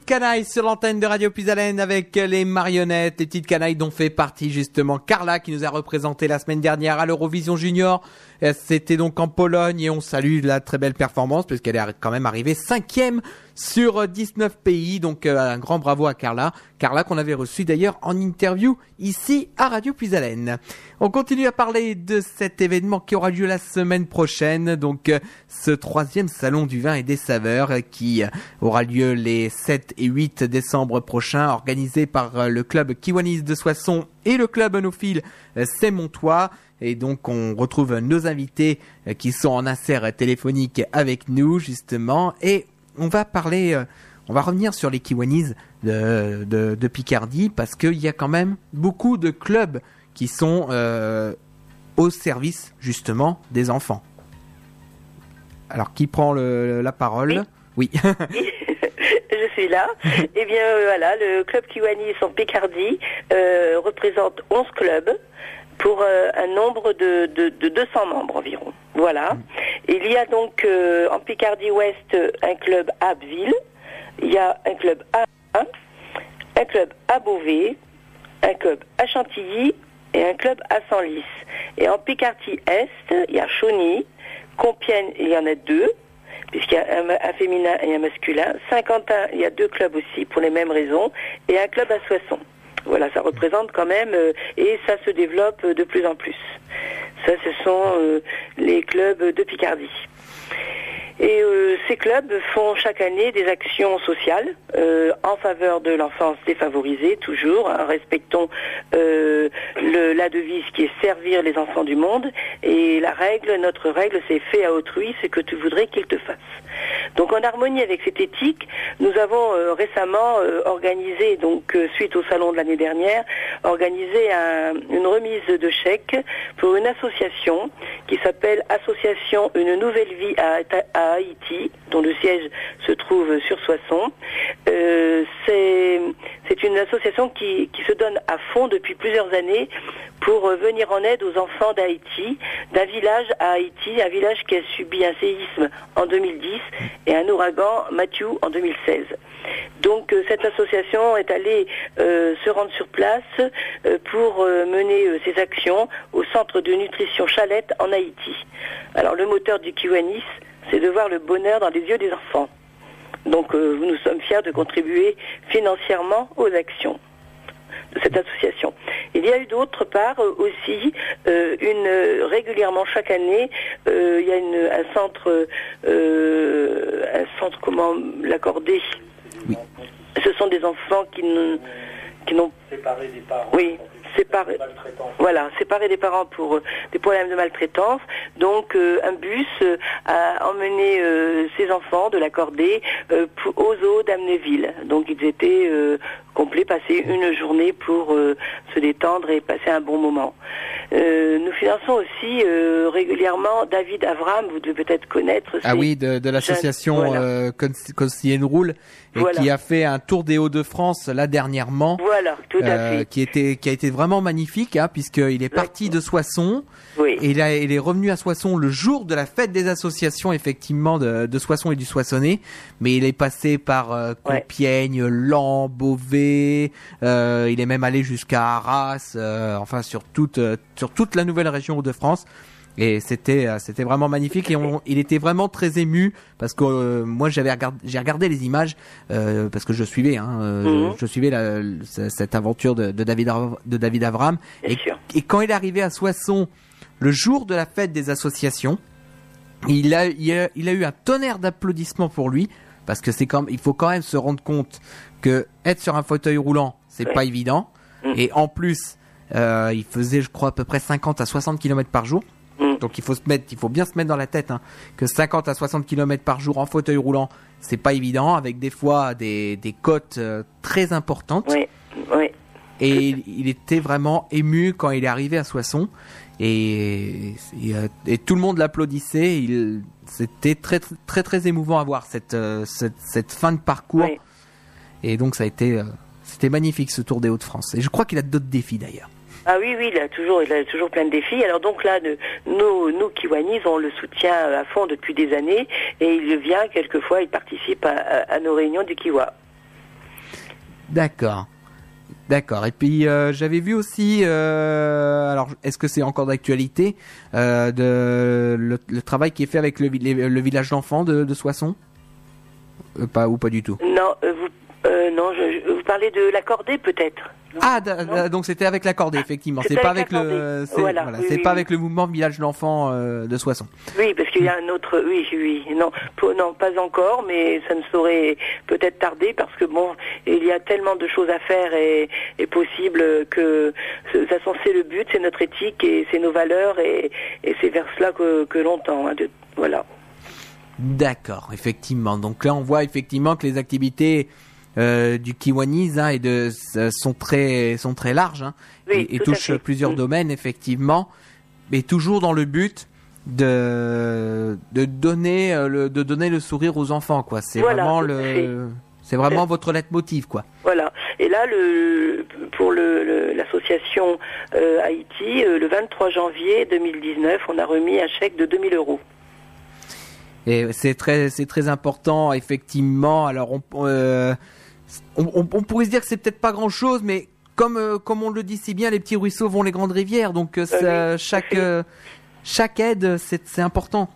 canailles sur l'antenne de Radio Puisalène avec les marionnettes, les petites canailles dont fait partie justement Carla qui nous a représenté la semaine dernière à l'Eurovision Junior. Euh, C'était donc en Pologne et on salue la très belle performance puisqu'elle est quand même arrivée cinquième sur euh, 19 pays. Donc euh, un grand bravo à Carla. Carla qu'on avait reçue d'ailleurs en interview ici à Radio Puisalène. On continue à parler de cet événement qui aura lieu la semaine prochaine. Donc euh, ce troisième salon du vin et des saveurs euh, qui euh, aura lieu les 7 et 8 décembre prochains, organisé par euh, le club Kiwanis de Soissons et le club Onophile euh, C'est Montois. Et donc on retrouve nos invités euh, qui sont en insert téléphonique avec nous justement et on va parler, euh, on va revenir sur les Kiwanis de, de, de Picardie parce qu'il y a quand même beaucoup de clubs qui sont euh, au service justement des enfants. Alors qui prend le, la parole? Oui. Je suis là. Eh bien, euh, voilà, le club Kiwanis en Picardie représente 11 clubs pour euh, un nombre de, de, de 200 membres environ. Voilà. Il y a donc euh, en Picardie Ouest un club à Abbeville, il y a un club à un club à Beauvais, un club à Chantilly et un club à Senlis. Et en Picardie Est, il y a Chauny, Compiègne, il y en a deux, puisqu'il y a un, un féminin et un masculin. Saint-Quentin, il y a deux clubs aussi pour les mêmes raisons, et un club à Soissons. Voilà, ça représente quand même, euh, et ça se développe de plus en plus. Ça, ce sont euh, les clubs de Picardie. Et euh, ces clubs font chaque année des actions sociales en faveur de l'enfance défavorisée, toujours. hein, respectons la devise qui est servir les enfants du monde. Et la règle, notre règle, c'est fais à autrui ce que tu voudrais qu'il te fasse. Donc en harmonie avec cette éthique, nous avons euh, récemment euh, organisé, donc euh, suite au salon de l'année dernière, organisé un- une remise de chèques pour une association qui s'appelle Association Une Nouvelle Vie à, Haïti, dont le siège se trouve sur Soissons. C'est une association qui, se donne à fond depuis plusieurs années pour euh, venir en aide aux enfants d'Haïti, d'un village à Haïti, un village qui a subi un séisme en 2010 et un ouragan Matthew en 2016. Donc euh, cette association est allée euh, se rendre sur place pour mener ses actions au centre de nutrition Chalette en Haïti. Alors le moteur du Kiwanis, c'est de voir le bonheur dans les yeux des enfants. Donc euh, nous sommes fiers de contribuer financièrement aux actions de cette association. Il y a eu d'autre part euh, aussi euh, une régulièrement chaque année euh, il y a une, un centre euh, un centre comment l'accorder? Ce sont des enfants qui ne qui n'ont Séparer des parents. oui séparés voilà séparés des parents pour euh, des problèmes de maltraitance. Donc euh, un bus euh, a emmené euh, ces enfants de l'accorder euh, pour- aux eaux d'Amneville donc ils étaient euh, complets passer une journée pour euh, se détendre et passer un bon moment Euh, nous finançons aussi euh, régulièrement David Avram vous devez peut-être connaître Ah oui, de, de l'association Voilà. Roule et Voilà. qui a fait un tour des Hauts-de-France là dernièrement. voilà tout à fait qui était qui a été vraiment magnifique hein, puisqu'il est parti de Soissons oui et il, est revenu à Soissons le jour de la fête des associations effectivement de, de Soissons et du Soissonnais mais il est passé par euh, Ouais. Compiègne, Lan, Euh, il est même allé jusqu'à Arras euh, enfin sur toute euh, sur toute la nouvelle région de France Et c'était c'était vraiment magnifique. Et on, il était vraiment très ému parce que euh, moi j'avais j'ai regardé les images euh, parce que je suivais hein, euh, Mhm. je suivais la- cette aventure de, de David Av- de David Avram. Et, quand il est arrivé à Soissons le jour de la fête des associations il a il a, il a eu un tonnerre d'applaudissements pour lui parce que c'est quand il faut quand même se rendre compte que être sur un fauteuil roulant c'est Ouais. pas évident Mhm. et en plus euh, il faisait je crois à peu près 50 à 60 km par jour Mm. donc il faut se mettre, il faut bien se mettre dans la tête hein, que 50 à 60 km par jour en fauteuil roulant, c'est pas évident, avec des fois des, des côtes euh, très importantes. Oui, oui. Et il, il était vraiment ému quand il est arrivé à Soissons. Et, et, euh, et tout le monde l'applaudissait. Il, c'était très, très très émouvant à voir cette, euh, cette, cette fin de parcours. Oui. Et donc ça a été, euh, c'était magnifique ce Tour des Hauts-de-France. Et je crois qu'il a d'autres défis d'ailleurs. Ah oui, oui, il a toujours, il a toujours plein de défis. Alors donc là, de, nous, nous Kiwanis, on le soutient à fond depuis des années et il vient quelquefois, il participe à, à- à nos réunions du Kiwa. D'accord. D'accord. Et puis euh, j'avais vu aussi, euh, alors est-ce que c'est encore d'actualité, euh, de le, le travail qui est fait avec le, les- le village d'enfants de, de Soissons? Euh, Pas ou pas du tout? Non, euh, non, je, je- vous parlez de l'accordé peut-être. Ah, d- donc c'était avec l'accordé effectivement. C'était C'est pas avec le, c'est Voilà, voilà, oui, c'est oui, pas oui. avec le mouvement village d'enfants euh, de Soissons. Oui, parce qu'il y a un autre. Oui, oui, non, non, pas encore, mais ça ne saurait peut-être tarder parce que bon, il y a tellement de choses à faire et, et possible que de toute façon c'est le but, c'est notre éthique et c'est nos valeurs et, et c'est vers cela que, que l'on tend. hein, de- voilà. D'accord, effectivement. Donc là, on voit effectivement que les activités euh, du Kiwanis hein, et de euh, sont très sont très larges hein, Oui, et, touchent plusieurs Mm. domaines effectivement, mais toujours dans le but de de donner euh, le de donner le sourire aux enfants quoi. C'est Voilà, vraiment le c'est vraiment votre leitmotiv quoi. Voilà. Et là, le, pour le- le- l'association euh, Haïti, euh, le 23 janvier 2019, on a remis un chèque de 2000 euros. Et c'est très, c'est très important, effectivement. Alors, on, euh, on, on- on pourrait se dire que c'est peut-être pas grand chose, mais comme, euh, comme on le dit si bien, les petits ruisseaux vont les grandes rivières. Donc, euh, ça- oui, chaque, euh, chaque aide, c'est, important.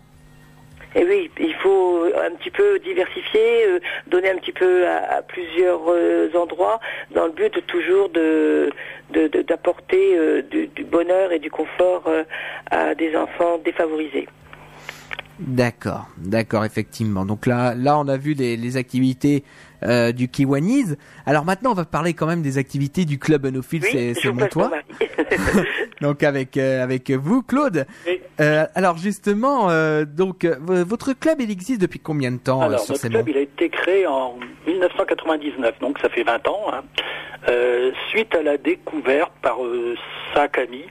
Et oui, il faut un petit peu diversifier, euh, donner un petit peu à, à plusieurs euh, endroits, dans le but de toujours de de- de- d'apporter euh, du, du bonheur et du confort à des enfants défavorisés. D'accord, d'accord, effectivement. Donc là, là, on a vu les, les activités euh, du Kiwanis. Alors maintenant, on va parler quand même des activités du club Anophile, Oui, c'est, mon toit. Donc avec euh, avec vous, Claude. Oui. Euh, alors justement, euh, donc votre club, il existe depuis combien de temps Alors, sur notre ces club, il a été créé en 1999, donc ça fait 20 ans, hein, euh, suite à la découverte par euh, amis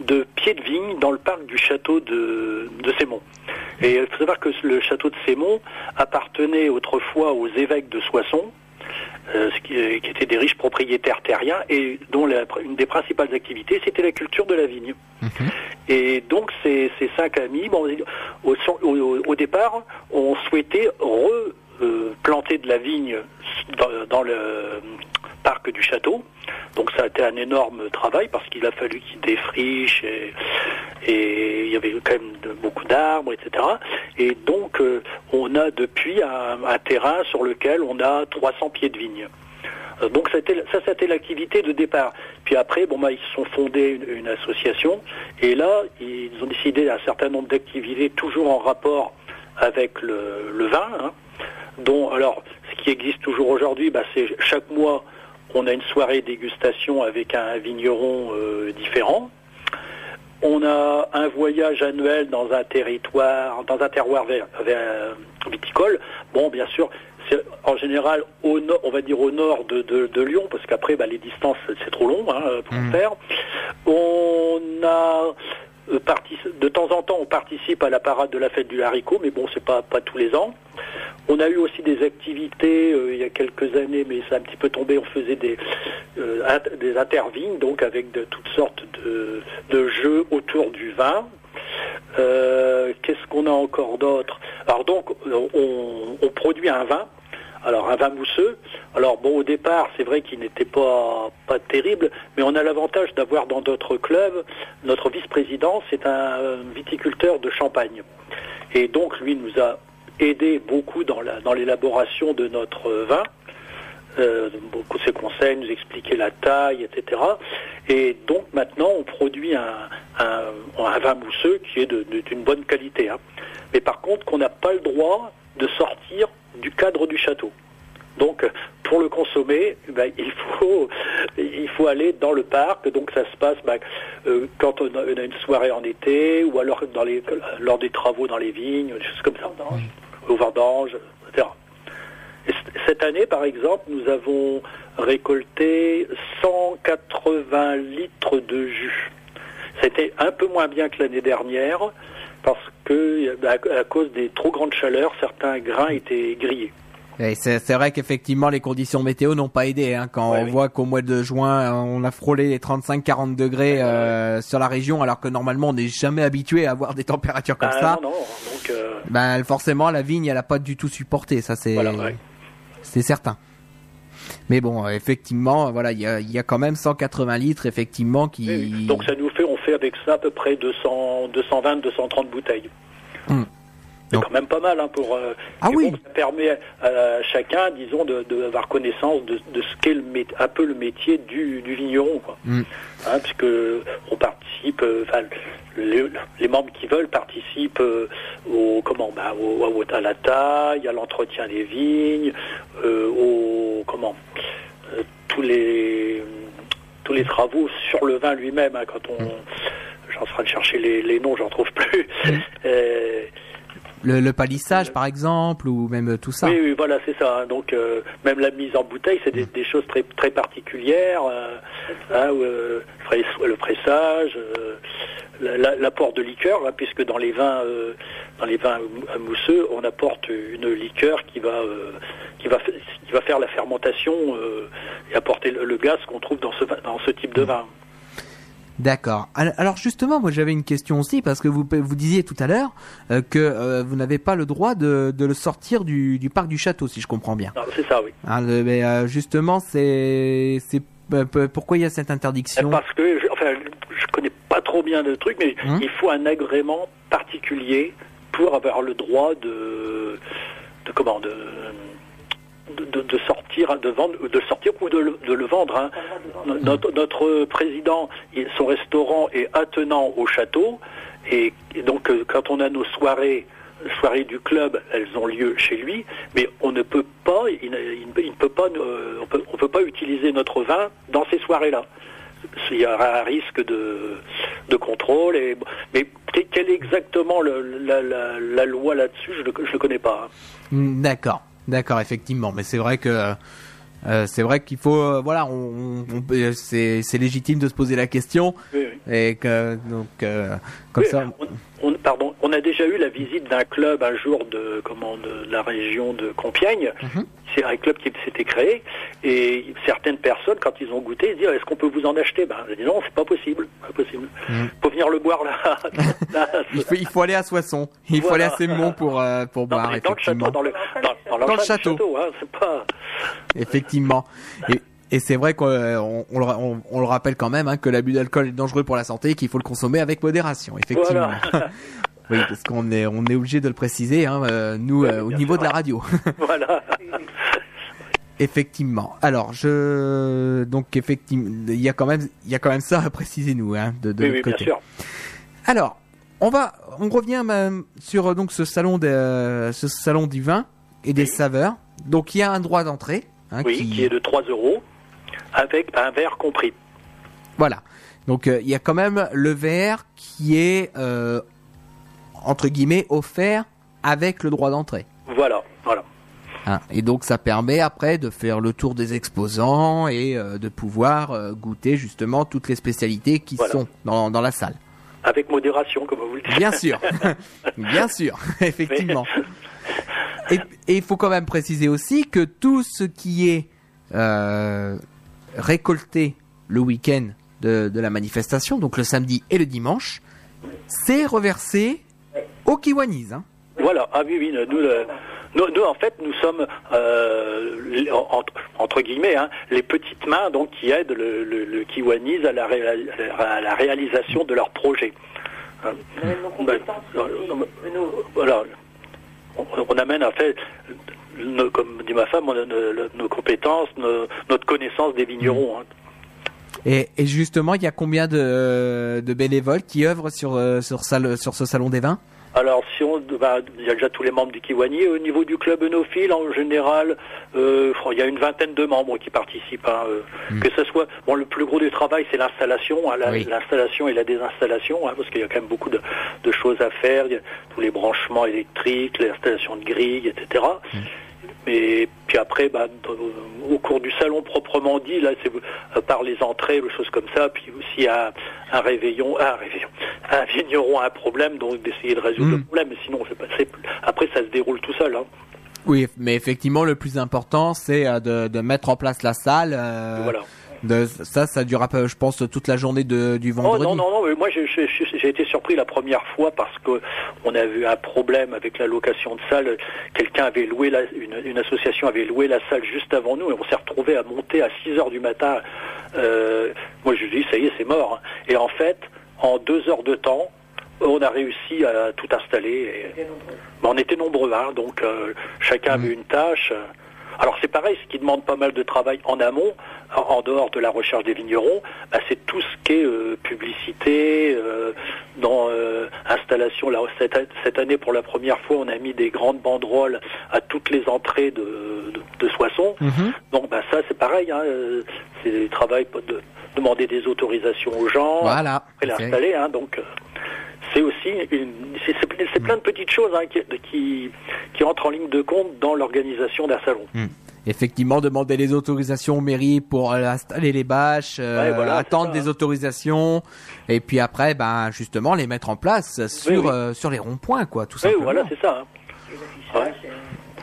de pieds de vigne dans le parc du château de, de Sémont. Et il faut savoir que le château de Sémont appartenait autrefois aux évêques de Soissons, euh, ce qui, qui étaient des riches propriétaires terriens et dont la- une des principales activités, c'était la culture de la vigne. Et donc ces, ces cinq amis, bon, au, au- au départ, ont souhaité replanter de la vigne dans, dans le parc du château. Donc ça a été un énorme travail parce qu'il a fallu qu'ils défrichent et, il y avait quand même beaucoup d'arbres, etc. Et donc euh, on a depuis un, terrain sur lequel on a 300 pieds de vigne. Euh, Donc ça c'était l'activité de départ. Puis après bon bah ils se sont fondés une, association et là ils ont décidé un certain nombre d'activités toujours en rapport avec le, vin. hein, alors ce qui existe toujours aujourd'hui, bah, c'est chaque mois on a une soirée dégustation avec un vigneron euh, différent. On a un voyage annuel dans un territoire, dans un terroir vers- vers- viticole. Bon, bien sûr, c'est en général au nord, on va dire au nord de, de- de Lyon, parce qu'après, bah, les distances, c'est trop long hein, pour Mhm. faire. On a euh, de temps en temps, on participe à la parade de la fête du haricot, mais bon, c'est pas pas tous les ans. On a eu aussi des activités euh, il y a quelques années, mais ça a un petit peu tombé. On faisait des euh, intervignes, donc avec toutes sortes de, jeux autour du vin. Euh, Qu'est-ce qu'on a encore d'autre? Alors donc, on, produit un vin Alors un vin mousseux. Alors bon, au départ, c'est vrai qu'il n'était pas terrible, mais on a l'avantage d'avoir dans notre club notre vice-président, c'est un viticulteur de Champagne, et donc lui nous a aidé beaucoup dans la dans l'élaboration de notre euh, vin. Beaucoup de ses conseils, nous expliquer la taille, etc. Et donc maintenant, on produit un, vin mousseux qui est d'une bonne qualité. hein. Mais par contre, qu'on n'a pas le droit de sortir du cadre du château. Donc, pour le consommer, ben, il faut aller dans le parc. Donc, ça se passe ben, euh, quand on a, une soirée en été, ou alors lors des travaux dans les vignes, des choses comme ça, au vendange, etc. Cette année, par exemple, nous avons récolté 180 litres de jus. C'était un peu moins bien que l'année dernière parce que, à cause des trop grandes chaleurs, certains grains étaient grillés. C'est vrai qu'effectivement les conditions météo n'ont pas aidé hein, quand Ouais, on oui. voit qu'au mois de juin on a frôlé les 35-40 degrés euh, sur la région alors que normalement on n'est jamais habitué à avoir des températures comme Ah, ça. Non, non, donc euh, Ben forcément la vigne elle a pas du tout supporté ça c'est Voilà, c'est certain. Mais bon euh, effectivement voilà il y a, il y a quand même 180 litres effectivement qui oui, donc ça nous fait, on fait avec ça à peu près 200, 220, 230 bouteilles. Hmm. C'est quand même pas mal hein, pour. euh, Ah oui. bon, ça permet à, chacun, disons, de, de avoir connaissance de, de ce qu'est un peu le métier du, du vigneron, quoi. Hmm. Hein, puisque on participe, euh, enfin, les, les membres qui veulent participent euh, au comment, bah, au, au- à la taille, à l'entretien des vignes, euh, au comment, euh, tous les tous les travaux sur le vin lui-même. hein, quand on, j'en serai de chercher les, les noms, j'en trouve plus. Euh, le, le palissage par exemple ou même tout ça. oui, oui, voilà, c'est ça. hein. Donc, euh, même la mise en bouteille, c'est des, des choses très très particulières. euh, hein, euh, le pressage, euh, la- la- l'apport de liqueur, hein, puisque dans les vins, euh, dans les vins mou- mousseux, on apporte une liqueur qui va euh, qui va qui va faire la fermentation euh, et apporter le, le gaz qu'on trouve dans ce dans ce type de vin. D'accord. Al- Alors justement, moi j'avais une question aussi parce que vous vous disiez tout à l'heure euh, que euh, vous n'avez pas le droit de, de le sortir du, du parc du château, si je comprends bien. Non, C'est ça, oui. Hein, le- mais euh, justement, c'est pourquoi il y a cette interdiction? Parce que, je, enfin, je connais pas trop bien le truc, mais Hum? il faut un agrément particulier pour avoir le droit de, de comment, de, de, sortir, de vendre, de le sortir ou de le, le vendre. hein. Notre, notre président, son restaurant est attenant au château, et, donc euh, quand on a nos soirées soirées du club, elles ont lieu chez lui, mais on ne peut pas, il, il peut pas, euh, on peut, on peut pas utiliser notre vin dans ces soirées-là. Il y aura un risque de, de contrôle. Et, mais que- quelle est exactement le- la, loi là-dessus Je ne le connais pas. hein. D'accord, d'accord, effectivement. Mais c'est vrai que euh, c'est vrai qu'il faut, euh, voilà, on, on peut- c'est légitime de se poser la question Oui, oui. et que donc euh, comme ça. on, on- pardon, on a déjà eu la visite d'un club un jour de, comment, de la région de Compiègne. Mhm. C'est un club qui s'était créé et certaines personnes, quand ils ont goûté, ils disent est-ce qu'on peut vous en acheter? Ben, je dis non, c'est pas possible, pas possible. Mhm. Faut venir le boire là. là, Il faut, il faut aller à Soissons. Il faut aller à Sémont pour euh, pour boire dans le château, dans le, dans, dans Dans le château. hein, c'est pas. Effectivement. Et, et c'est vrai qu'on on, on le, on- le rappelle quand même hein, que l'abus d'alcool est dangereux pour la santé et qu'il faut le consommer avec modération. Effectivement. Voilà. oui, parce qu'on est on est obligé de le préciser, hein, euh, nous euh, au bien niveau sûr. de la radio. voilà. effectivement. Alors je donc effectivement il y a quand même il y a quand même ça à préciser nous hein, de, de oui, oui, bien côté. sûr. Alors on va on revient même sur euh, donc ce salon de ce salon du vin et des Oui. saveurs. Donc il y a un droit d'entrée. hein, Oui, qui... est de 3 euros avec un verre compris. Voilà. Donc euh, il y a quand même le verre qui est euh, entre guillemets offert avec le droit d'entrée. Voilà, voilà. hein. Et donc ça permet après de faire le tour des exposants et euh, de pouvoir goûter justement toutes les spécialités qui Voilà. sont dans, dans la salle. Avec modération, comme vous le dites. Bien sûr, bien sûr, effectivement. Et et il faut quand même préciser aussi que tout ce qui est euh, récolté le week-end de, de la manifestation, donc le samedi et le dimanche, c'est reversé au Kiwanis. Hein. Voilà, ah oui, oui, nous, le- Nous, nous, en fait, nous sommes euh, les- entre, entre guillemets hein, les petites mains donc qui aident le, le, le Kiwanis à la, réa- à la réalisation de leurs projets. Hein. Ben, euh, euh, voilà. On, on amène en fait, comme dit ma femme, on nos, compétences, notre connaissance des vignerons. hein. Et, justement, il y a combien de, bénévoles qui œuvrent sur, euh, sur ce salon des vins? Alors, si on, bah, il y a déjà tous les membres du Kiwani. Au niveau du club œnophile, en général, euh, il y a une vingtaine de membres qui participent. hein, euh, Que ce soit, bon, le plus gros du travail, c'est l'installation, hein, Oui. l'installation et la désinstallation, hein, parce qu'il y a quand même beaucoup de, de choses à faire. Il y a tous les branchements électriques, l'installation de grilles, etc. Et puis après, bah, au cours du salon proprement dit, là, c'est euh, par les entrées, des choses comme ça. Puis aussi un, un réveillon, un réveillon, un vigneron a un problème, donc d'essayer de résoudre le problème. Mais sinon, c'est pas, après, ça se déroule tout seul. Hein. Oui, mais effectivement, le plus important, c'est euh, de, de mettre en place la salle. euh, Voilà. De, ça, ça dure, un peu, je pense, toute la journée de, du Oh vendredi. non, non, non, mais moi j'ai été surpris la première fois parce que on a eu un problème avec la location de salle. Quelqu'un avait loué, la, une, une association avait loué la salle juste avant nous et on s'est retrouvé à monter à 6 heures du matin. Euh, moi je dis ça y est, c'est mort. Et en fait, en deux heures de temps, on a réussi à tout installer. Et, on était nombreux, hein, donc euh, chacun avait une tâche. Alors c'est pareil, ce qui demande pas mal de travail en amont, en, dehors de la recherche des vignerons, bah, c'est tout ce qui est euh, publicité, euh, dans euh, installation. Là, cette, année, pour la première fois, on a mis des grandes banderoles à toutes les entrées de, de, de Soissons. Mhm. Donc bah, ça, c'est pareil, hein, c'est du travail de demander des autorisations aux gens, Voilà. après l'installer. Hein, donc c'est aussi une, c'est, plein de petites choses hein, qui, qui, qui entrent en ligne de compte dans l'organisation d'un salon. Effectivement, demander les autorisations aux mairies pour euh, installer les bâches, euh, Ouais, voilà, attendre des autorisations, et puis après, ben justement, les mettre en place sur oui. euh, sur les ronds-points, quoi, tout Oui, simplement. voilà, c'est ça. hein. Ouais.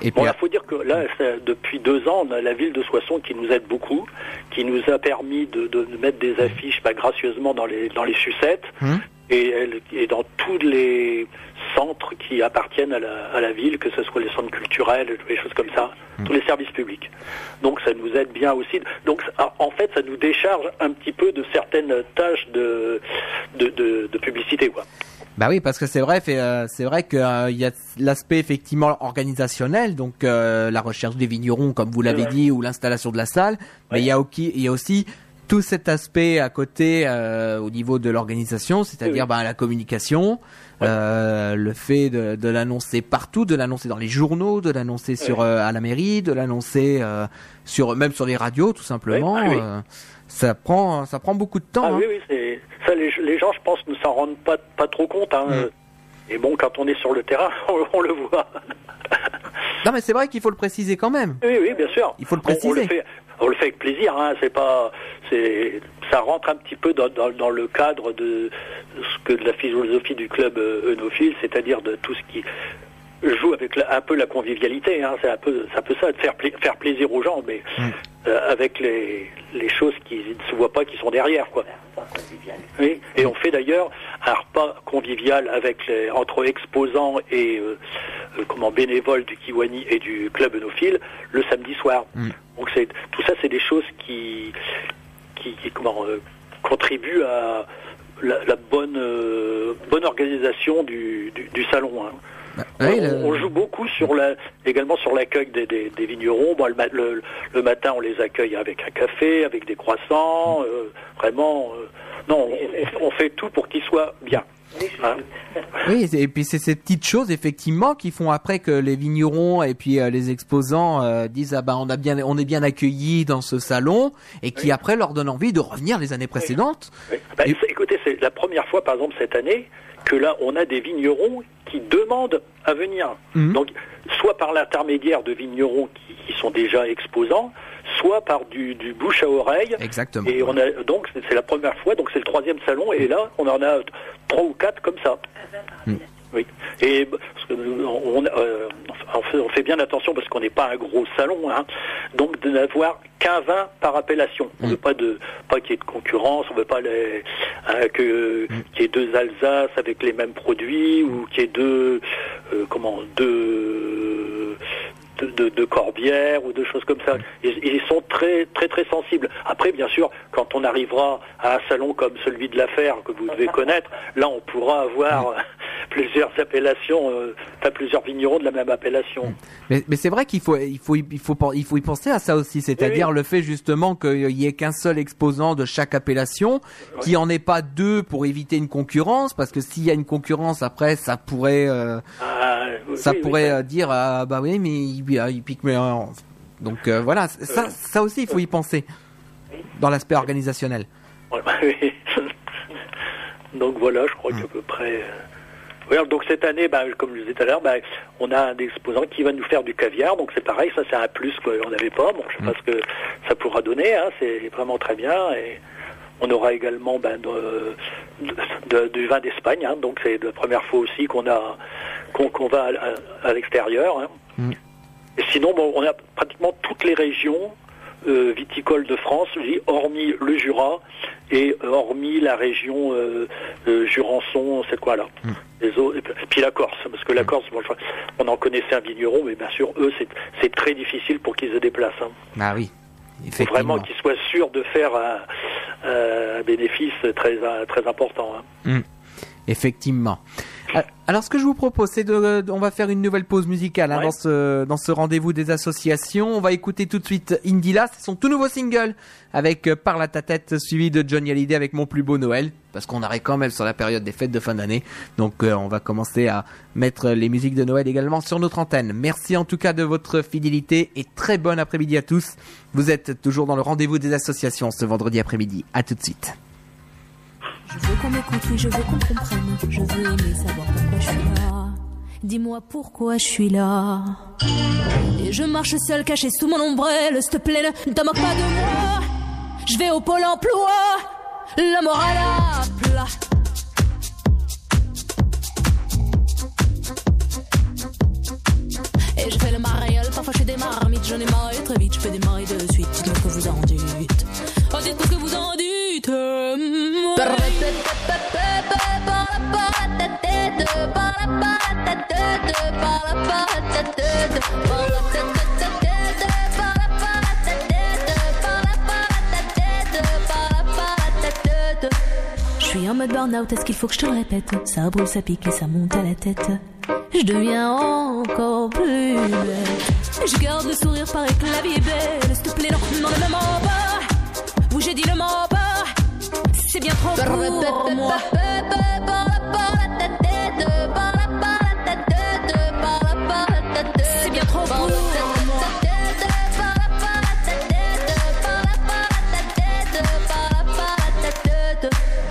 Et Bon, il faut dire que là, depuis deux ans, on a la ville de Soissons qui nous aide beaucoup, qui nous a permis de, de mettre des affiches bah, gracieusement dans les dans les sucettes Hum. Et, elle- et dans tous les centres qui appartiennent à la, à la ville, que ce soit les centres culturels, des choses comme ça, tous les services publics. Donc ça nous aide bien aussi. Donc ça- en fait, ça nous décharge un petit peu de certaines tâches de de, de, de publicité, quoi. Bah oui, parce que c'est vrai, euh, c'est vrai qu'il y a l'aspect effectivement organisationnel, donc euh, la recherche des vignerons, comme vous l'avez dit, ou l'installation de la salle. Mais Ouais. il y a aussi, il y a aussi tout cet aspect à côté euh, au niveau de l'organisation, c'est-à-dire Oui, bah, la communication, euh, le fait de, de l'annoncer partout, de l'annoncer dans les journaux, de l'annoncer sur euh, à la mairie, de l'annoncer sur même sur les radios, tout simplement. Oui, oui. euh, ça prend, ça prend beaucoup de temps. Ah hein. oui, oui, c'est ça. Les, les gens, je pense, ne s'en rendent pas pas trop compte. Hein. Mm. Et bon, quand on est sur le terrain, on, on le voit. Non, mais c'est vrai qu'il faut le préciser quand même. oui, oui, bien sûr. Il faut le On- On, préciser. le fait, on le fait avec plaisir. Hein. C'est pas, c'est, ça rentre un petit peu dans, le cadre de ce que de la philosophie du club euh, œnophile, c'est-à-dire de tout ce qui joue avec la- un peu la convivialité. Hein. C'est un peu, un peu ça, de faire, pla- faire plaisir aux gens, mais Mm. euh, avec les, les choses qui ne se voient pas, qui sont derrière, quoi. Oui, et on fait d'ailleurs un repas convivial avec les, entre exposants et euh, euh, comment bénévoles du Kiwani et du club œnophile le samedi soir. Mm. Donc c'est tout ça, c'est des choses qui qui, qui, comment contribuent à la, la bonne bonne organisation du, du, du salon. hein. Bah, on, joue beaucoup sur la, également sur l'accueil des, des, des vignerons. Bon, le, le- le matin, on les accueille avec un café, avec des croissants. euh, vraiment, euh, non, on, on fait tout pour qu'ils soient bien. Oui, et puis c'est ces petites choses effectivement qui font après que les vignerons et puis euh, les exposants euh, disent ah ben on a bien on est bien accueillis dans ce salon et qui après leur donne envie de revenir les années précédentes. Oui. Bah, Et- c'est- écoutez, c'est la première fois, par exemple, cette année, que là, on a des vignerons qui demandent à venir. Mhm. Donc, soit par l'intermédiaire de vignerons qui, qui sont déjà exposants, soit par du, du bouche à oreille. Exactement. Et on a donc c'est la première fois, donc c'est le troisième salon, et là on en a trois ou quatre comme ça. Mm. Oui. Et on, euh, on fait, bien attention parce qu'on n'est pas un gros salon, hein, donc de n'avoir qu'un vin par appellation. On Mm. veut pas de pas qu'il y ait de concurrence, on veut pas les, hein, que qu'il y ait deux Alsace avec les mêmes produits ou qu'il y ait deux euh, comment deux de, de Corbière ou de choses comme ça. Ils, ils sont très très très sensibles. Après, bien sûr, quand on arrivera à un salon comme celui de l'affaire que vous devez connaître, là, on pourra avoir plusieurs appellations, euh, enfin plusieurs vignerons de la même appellation. Mais, mais c'est vrai qu'il faut, il faut, il faut, il faut y penser à ça aussi, c'est-à-dire Oui, le fait justement qu'il y ait qu'un seul exposant de chaque appellation, qu'il n'y en ait pas deux pour éviter une concurrence, parce que s'il y a une concurrence après, ça pourrait, euh, Ah, ça oui, pourrait euh, dire ah bah oui mais il, il pique mais donc euh, voilà ça, ça aussi il faut y penser dans l'aspect organisationnel. Ouais, bah oui. donc voilà, je crois qu'à peu près. euh, donc cette année, bah, comme je disais tout à l'heure, bah, on a un exposant qui va nous faire du caviar, donc c'est pareil, ça c'est un plus qu'on n'avait pas. Bon, je sais pas ce que ça pourra donner, hein, c'est vraiment très bien. Et on aura également ben, de- de- du vin d'Espagne, hein, donc c'est la première fois aussi qu'on a qu'on qu'on va à, à l'extérieur. hein. Mm. Et sinon, bon, on a pratiquement toutes les régions euh, viticoles de France, je dis, hormis le Jura et euh, hormis la région euh, euh, Jurançon, c'est quoi là Les autres, et puis- la Corse, parce que la Corse, bon, je- on en connaissait un vigneron, mais bien sûr, eux, c'est- très difficile pour qu'ils se déplacent. hein. Ah oui. Il faut vraiment qu'ils soient sûrs de faire un, un bénéfice très, très important. hein. Mm. Effectivement. Euh, Alors, ce que je vous propose, c'est de, de- on va faire une nouvelle pause musicale hein, dans ce dans ce rendez-vous des associations. On va écouter tout de suite Indila, c'est son tout nouveau single avec euh, Parle à ta tête, suivi de Johnny Hallyday avec Mon plus beau Noël, parce qu'on arrive quand même sur la période des fêtes de fin d'année. Donc, euh, on va commencer à mettre les musiques de Noël également sur notre antenne. Merci en tout cas de votre fidélité et très bon après-midi à tous. Vous êtes toujours dans le rendez-vous des associations ce vendredi après-midi. À tout de suite. Je veux qu'on m'écoute, oui, je veux qu'on comprenne. Je veux aimer savoir pourquoi je suis là. Dis-moi pourquoi je suis là. Et je marche seul, caché sous mon ombrelle. S'il te plaît, ne te moque pas de moi. Je vais au pôle emploi. La morale à plat. Et je fais le mariole, parfois je fais des marmites, j'en ai marre très vite, je fais des de suite. Dites-moi que vous en dites. Oh, ce que vous en dites. Je suis en mode burn-out, est-ce qu'il faut que je te le répète Ça brûle, ça pique et ça monte à la tête. Je deviens encore plus belle. Je garde le sourire, paraît que la vie est belle. S'il te plaît, non, non, ne me mens pas. J'ai dit le pas. C'est bien trop pour. C'est bien trop pour.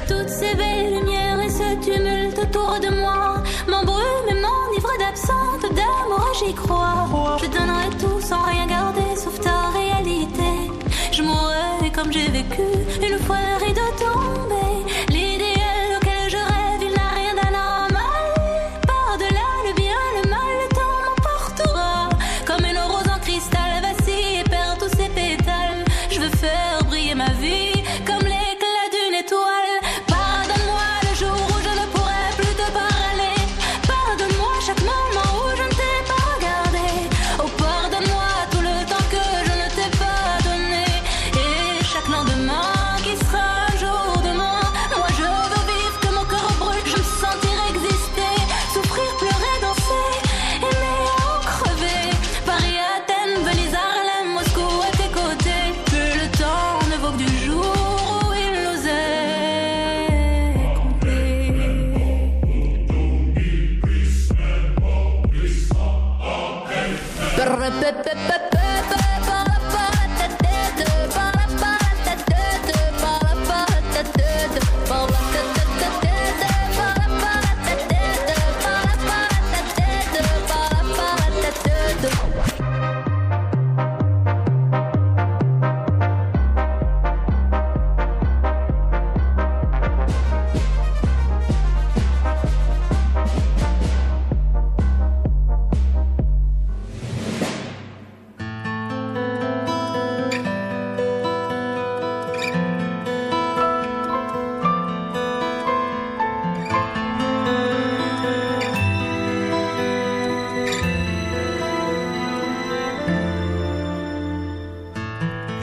Toutes ces belles lumières et ce tumulte autour de moi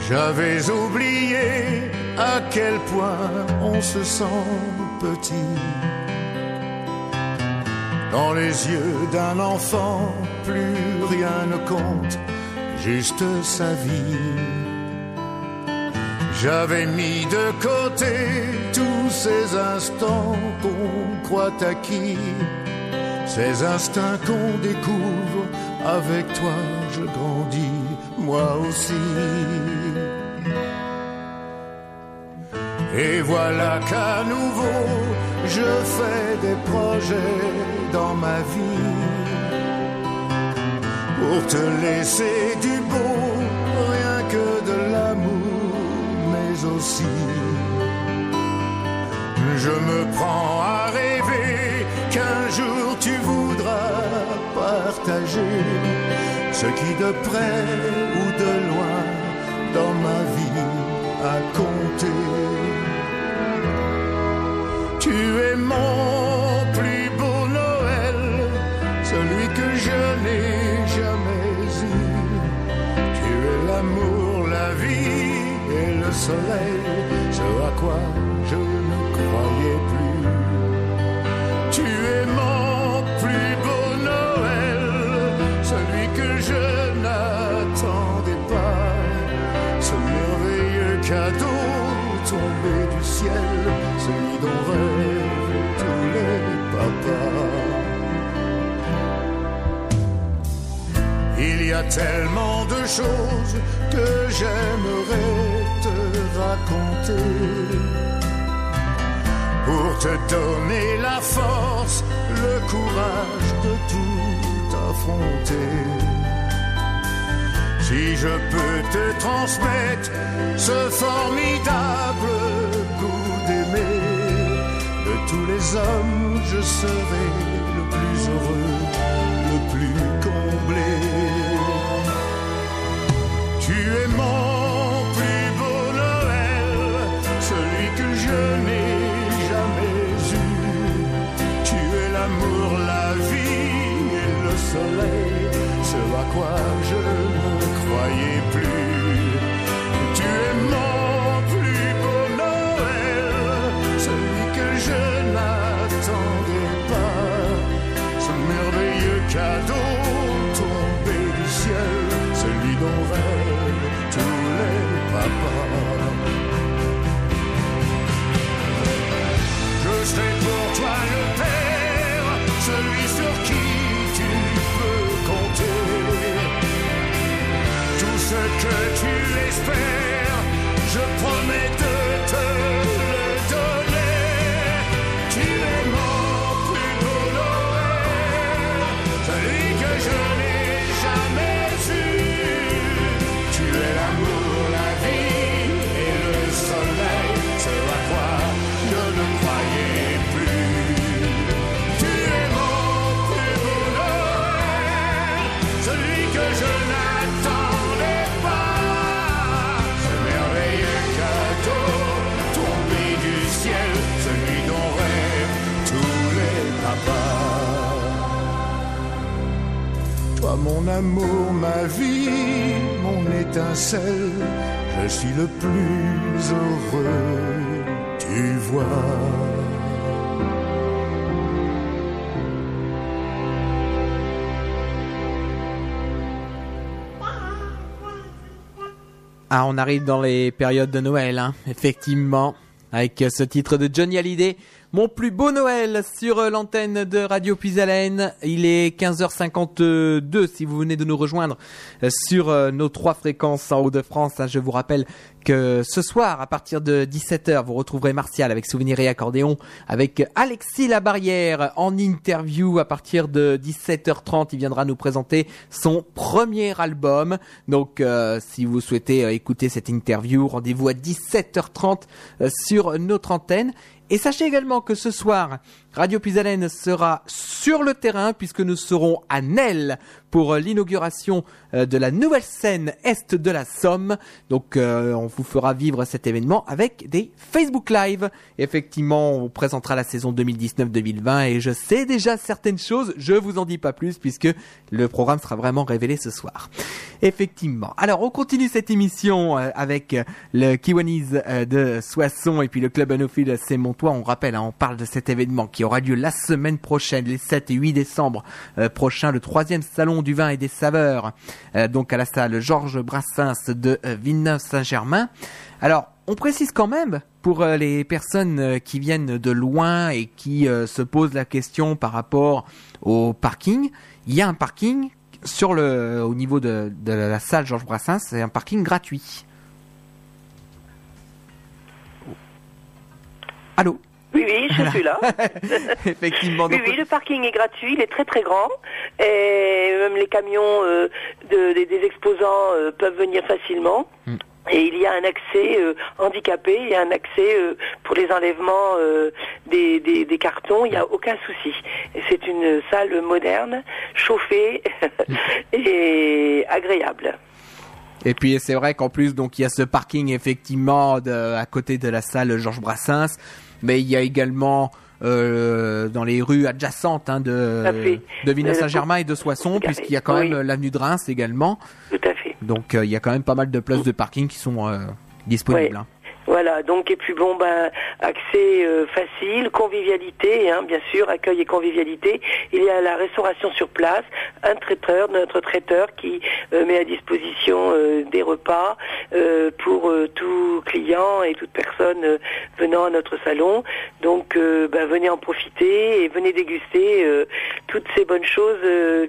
J'avais oublié à quel point on se sent petit. Dans les yeux d'un enfant, plus rien ne compte, juste sa vie. J'avais mis de côté tous ces instants qu'on croit acquis, ces instincts qu'on découvre. Avec toi, je grandis, moi aussi. Et voilà qu'à nouveau, je fais des projets dans ma vie pour te laisser du beau, rien que de l'amour, mais aussi. Je me prends à rêver qu'un jour tu voudras partager ce qui de près ou de loin dans ma vie a compté. Es mon plus beau Noël, celui que je n'ai jamais eu. Tu es l'amour, la vie et le soleil, ce à quoi je ne croyais plus. Tu es mon plus beau Noël, celui que je n'attendais pas. Ce merveilleux cadeau tombé du ciel, a tellement de choses que j'aimerais te raconter pour te donner la force, le courage de tout affronter. Si je peux te transmettre ce formidable goût d'aimer, de tous les hommes, je serai le plus heureux, le plus comblé. Soleil, ce à quoi je ne croyais plus. Tu es mon plus beau Noël, celui que je n'attendais pas. Ce merveilleux cadeau tombé du ciel, celui dont rêvent tous les papas. Que tu espères, je promets Mon amour, ma vie, mon étincelle, je suis le plus heureux, tu vois. Ah, on arrive dans les périodes de Noël, hein, effectivement, avec ce titre de Johnny Hallyday. Mon plus beau Noël sur l'antenne de Radio Puisalène. Il est 15h52 si vous venez de nous rejoindre sur euh, nos trois fréquences en Haut-de-France. hein. Je vous rappelle que ce soir, à partir de 17h, vous retrouverez Martial avec Souvenirs et Accordéon, avec Alexis Labarrière en interview à partir de 17h30. Il viendra nous présenter son premier album. Donc, euh, si vous souhaitez euh, écouter cette interview, rendez-vous à 17h30 euh, sur notre antenne. Et sachez également que ce soir, Radio Puisalène sera sur le terrain puisque nous serons à Nel pour euh, l'inauguration euh, de la nouvelle scène Est de la Somme. Donc euh, on vous fera vivre cet événement avec des Facebook Live. Effectivement, on vous présentera la saison 2019-2020 et je sais déjà certaines choses, je vous en dis pas plus puisque le programme sera vraiment révélé ce soir. Effectivement. Alors on continue cette émission euh, avec le Kiwanis de Soissons et puis le club anophile Montois. On rappelle, hein, on parle de cet événement qui aura lieu la semaine prochaine, les 7 et 8 décembre euh, prochain, le troisième salon du vin et des saveurs, euh, donc à la salle Georges Brassens de euh, Villeneuve-Saint-Germain. Alors, on précise quand même pour euh, les personnes qui viennent de loin et qui se posent la question par rapport au parking, il y a un parking sur le au niveau de, de la salle Georges Brassens, c'est un parking gratuit. Allô? Oui, oui, je Voilà. suis là. Effectivement. Oui, oui, le parking est gratuit, il est très très grand. Et même les camions euh, de- des- des exposants euh, peuvent venir facilement. Hmm. Et il y a un accès euh, handicapé, il y a un accès euh, pour les enlèvements euh, des, des- des cartons, il n'y a aucun souci. C'est une salle moderne, chauffée et agréable. Et puis c'est vrai qu'en plus donc il y a ce parking effectivement de, à côté de la salle Georges Brassens, mais il y a également euh, dans les rues adjacentes hein, de de Villeneuve Euh, Saint-Germain et de Soissons, puisqu'il y a quand Oui. même l'avenue de Reims également. Tout à fait. Donc euh, il y a quand même pas mal de places de parking qui sont euh, disponibles. Hein. Voilà, donc et puis bon ben accès euh, facile, convivialité, hein, bien sûr, accueil et convivialité. Il y a la restauration sur place, un traiteur, notre traiteur qui euh, met à disposition euh, des repas pour tout client et toute personne venant à notre salon. Donc ben, venez en profiter et venez déguster toutes ces bonnes choses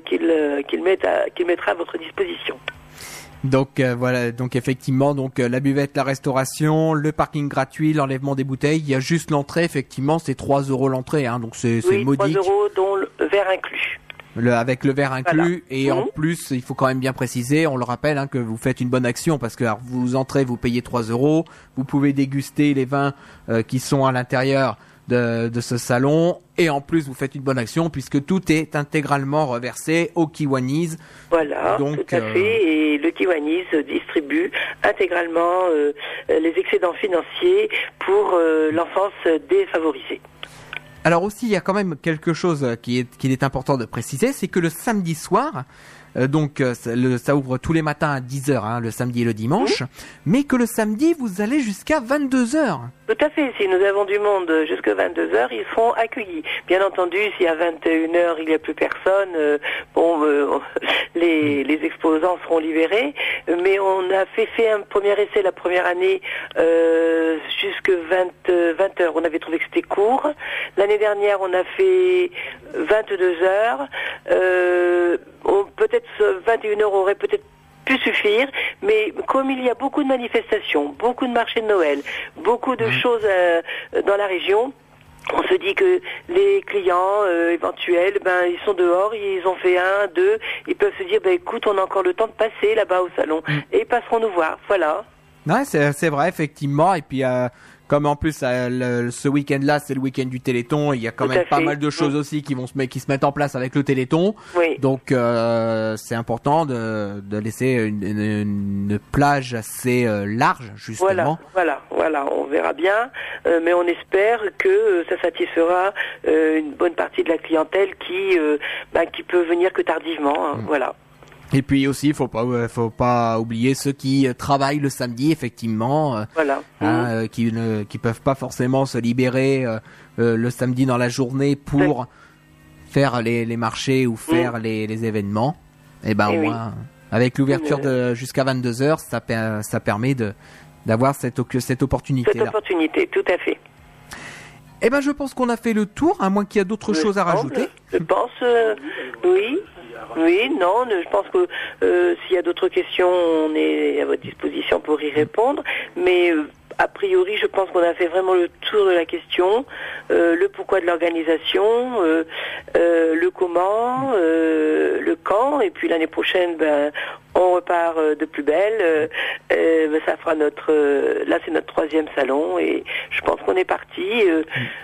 qu'il mettra à votre disposition. Donc euh, voilà, donc effectivement, donc euh, la buvette, la restauration, le parking gratuit, l'enlèvement des bouteilles. Il y a juste l'entrée, effectivement, c'est 3 euros l'entrée, hein, donc c'est c'est Oui, 3 modique. euros dont le verre inclus. Le, avec le verre inclus Voilà. et en Mhm. plus il faut quand même bien préciser, on le rappelle hein, que vous faites une bonne action parce que alors, vous entrez, vous payez 3 euros, vous pouvez déguster les vins euh, qui sont à l'intérieur de, de ce salon et en plus vous faites une bonne action puisque tout est intégralement reversé au Kiwanis. Voilà, Donc, tout à euh, fait. Et le Kiwanis distribue intégralement euh, les excédents financiers pour euh, l'enfance défavorisée. Alors aussi il y a quand même quelque chose qui est qu'il est important de préciser, c'est que le samedi soir donc le- ça ouvre tous les matins à 10h, hein, le samedi et le dimanche, mais que le samedi vous allez jusqu'à 22h. Tout à fait. Si nous avons du monde jusqu'à 22 heures, ils seront accueillis. Bien entendu, si à 21 heures il n'y a plus personne, euh, bon, euh, les, les exposants seront libérés. Mais on a fait, fait un premier essai la première année euh, jusque 20, euh, 20 heures. On avait trouvé que c'était court. L'année dernière, on a fait 22 heures. Euh, peut-être ce 21 heures aurait peut-être pu suffire, mais comme il y a beaucoup de manifestations, beaucoup de marchés de Noël, beaucoup de choses euh, dans la région, on se dit que les clients euh, éventuels, ben ils sont dehors, ils ont fait un, deux, ils peuvent se dire, ben écoute, on a encore le temps de passer là-bas au salon et ils passeront nous voir. Voilà. Ouais, c'est c'est vrai effectivement. Et puis euh, comme en plus euh, le- ce week-end-là, c'est le week-end du Téléthon, il y a quand Tout même pas fait. mal de choses Mm. aussi qui vont se mettre qui se mettent en place avec le Téléthon. Oui. Donc euh, c'est important de, de laisser une, une- une plage assez euh, large justement. Voilà, voilà, voilà, on verra bien, euh, mais on espère que ça satisfera euh, une bonne partie de la clientèle qui, bah, qui peut venir que tardivement. hein, Voilà. Et puis aussi, faut pas euh, faut pas oublier ceux qui euh, travaillent le samedi effectivement. euh, Voilà. hein, qui ne qui peuvent pas forcément se libérer euh, le samedi dans la journée pour faire les, les marchés ou faire les, les événements. Et ben Mm. Eh au oui. avec l'ouverture de jusqu'à 22 h ça ça permet de d'avoir cette cette opportunité Cette là. opportunité, tout à fait. Eh ben je pense qu'on a fait le tour à moins qu'il y a d'autres choses à rajouter. Je pense, euh, oui. Oui, non, je pense que euh, s'il y a d'autres questions, on est à votre disposition pour y répondre. Mais euh, a priori, je pense qu'on a fait vraiment le tour de la question, euh, le pourquoi de l'organisation, le comment, le quand, et puis l'année prochaine, ben, on repart de plus belle. Ça fera notre, euh, là c'est notre troisième salon et je pense qu'on est parti euh,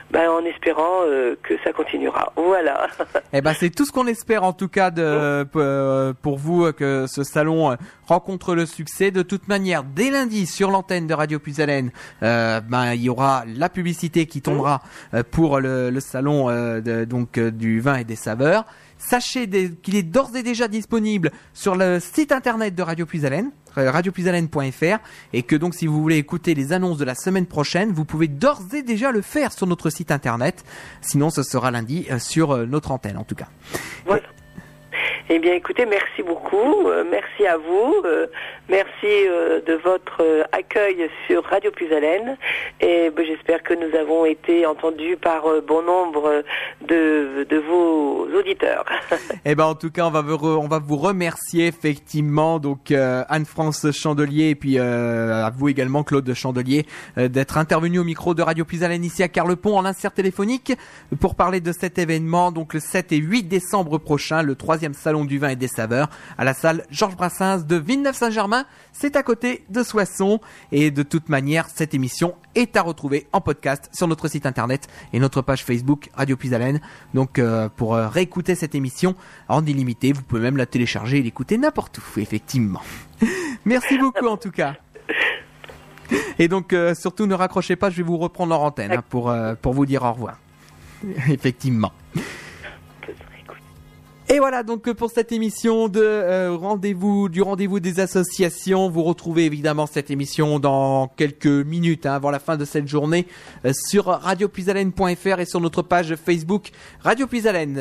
ben, en espérant euh, que ça continuera. Voilà. Eh ben, c'est tout ce qu'on espère en tout cas de, euh, pour vous que ce salon rencontre le succès. De toute manière, dès lundi sur l'antenne de Radio Puisalène, ben il y aura la publicité qui tombera euh, pour le, le salon de- donc du vin et des saveurs. Sachez qu'il est d'ores et déjà disponible sur le site internet de Radio Puisalène, radiopuisalène.fr et que donc si vous voulez écouter les annonces de la semaine prochaine, vous pouvez d'ores et déjà le faire sur notre site internet. Sinon, ce sera lundi euh, sur euh, notre antenne en tout cas. Eh bien, écoutez, merci beaucoup. euh, merci à vous. euh, merci euh, de votre accueil sur Radio Puisalène. Et ben, j'espère que nous avons été entendus par bon nombre de, de vos auditeurs. Eh ben en tout cas, on va vous, on va vous remercier effectivement donc Anne-France Chandelier et puis à vous également Claude Chandelier d'être intervenu au micro de Radio Puisalène ici à Carlepont en insert téléphonique pour parler de cet événement donc le 7 et 8 décembre prochain, le troisième salon du vin et des saveurs à la salle Georges Brassens de Villeneuve-Saint-Germain. C'est à côté de Soissons et de toute manière, cette émission est à retrouver en podcast sur notre site internet et notre page Facebook Radio Puisalène. Donc euh, pour euh, réécouter cette émission en illimité, vous pouvez même la télécharger et l'écouter n'importe où, effectivement. Merci beaucoup en tout cas. Et donc euh, surtout ne raccrochez pas, je vais vous reprendre en antenne hein, pour, pour vous dire au revoir. effectivement. Et voilà donc euh, pour cette émission de euh, rendez-vous du rendez-vous des associations. Vous retrouvez évidemment cette émission dans quelques minutes hein, avant la fin de cette journée euh, sur radiopuisalène.fr et sur notre page Facebook Radio Puisalène.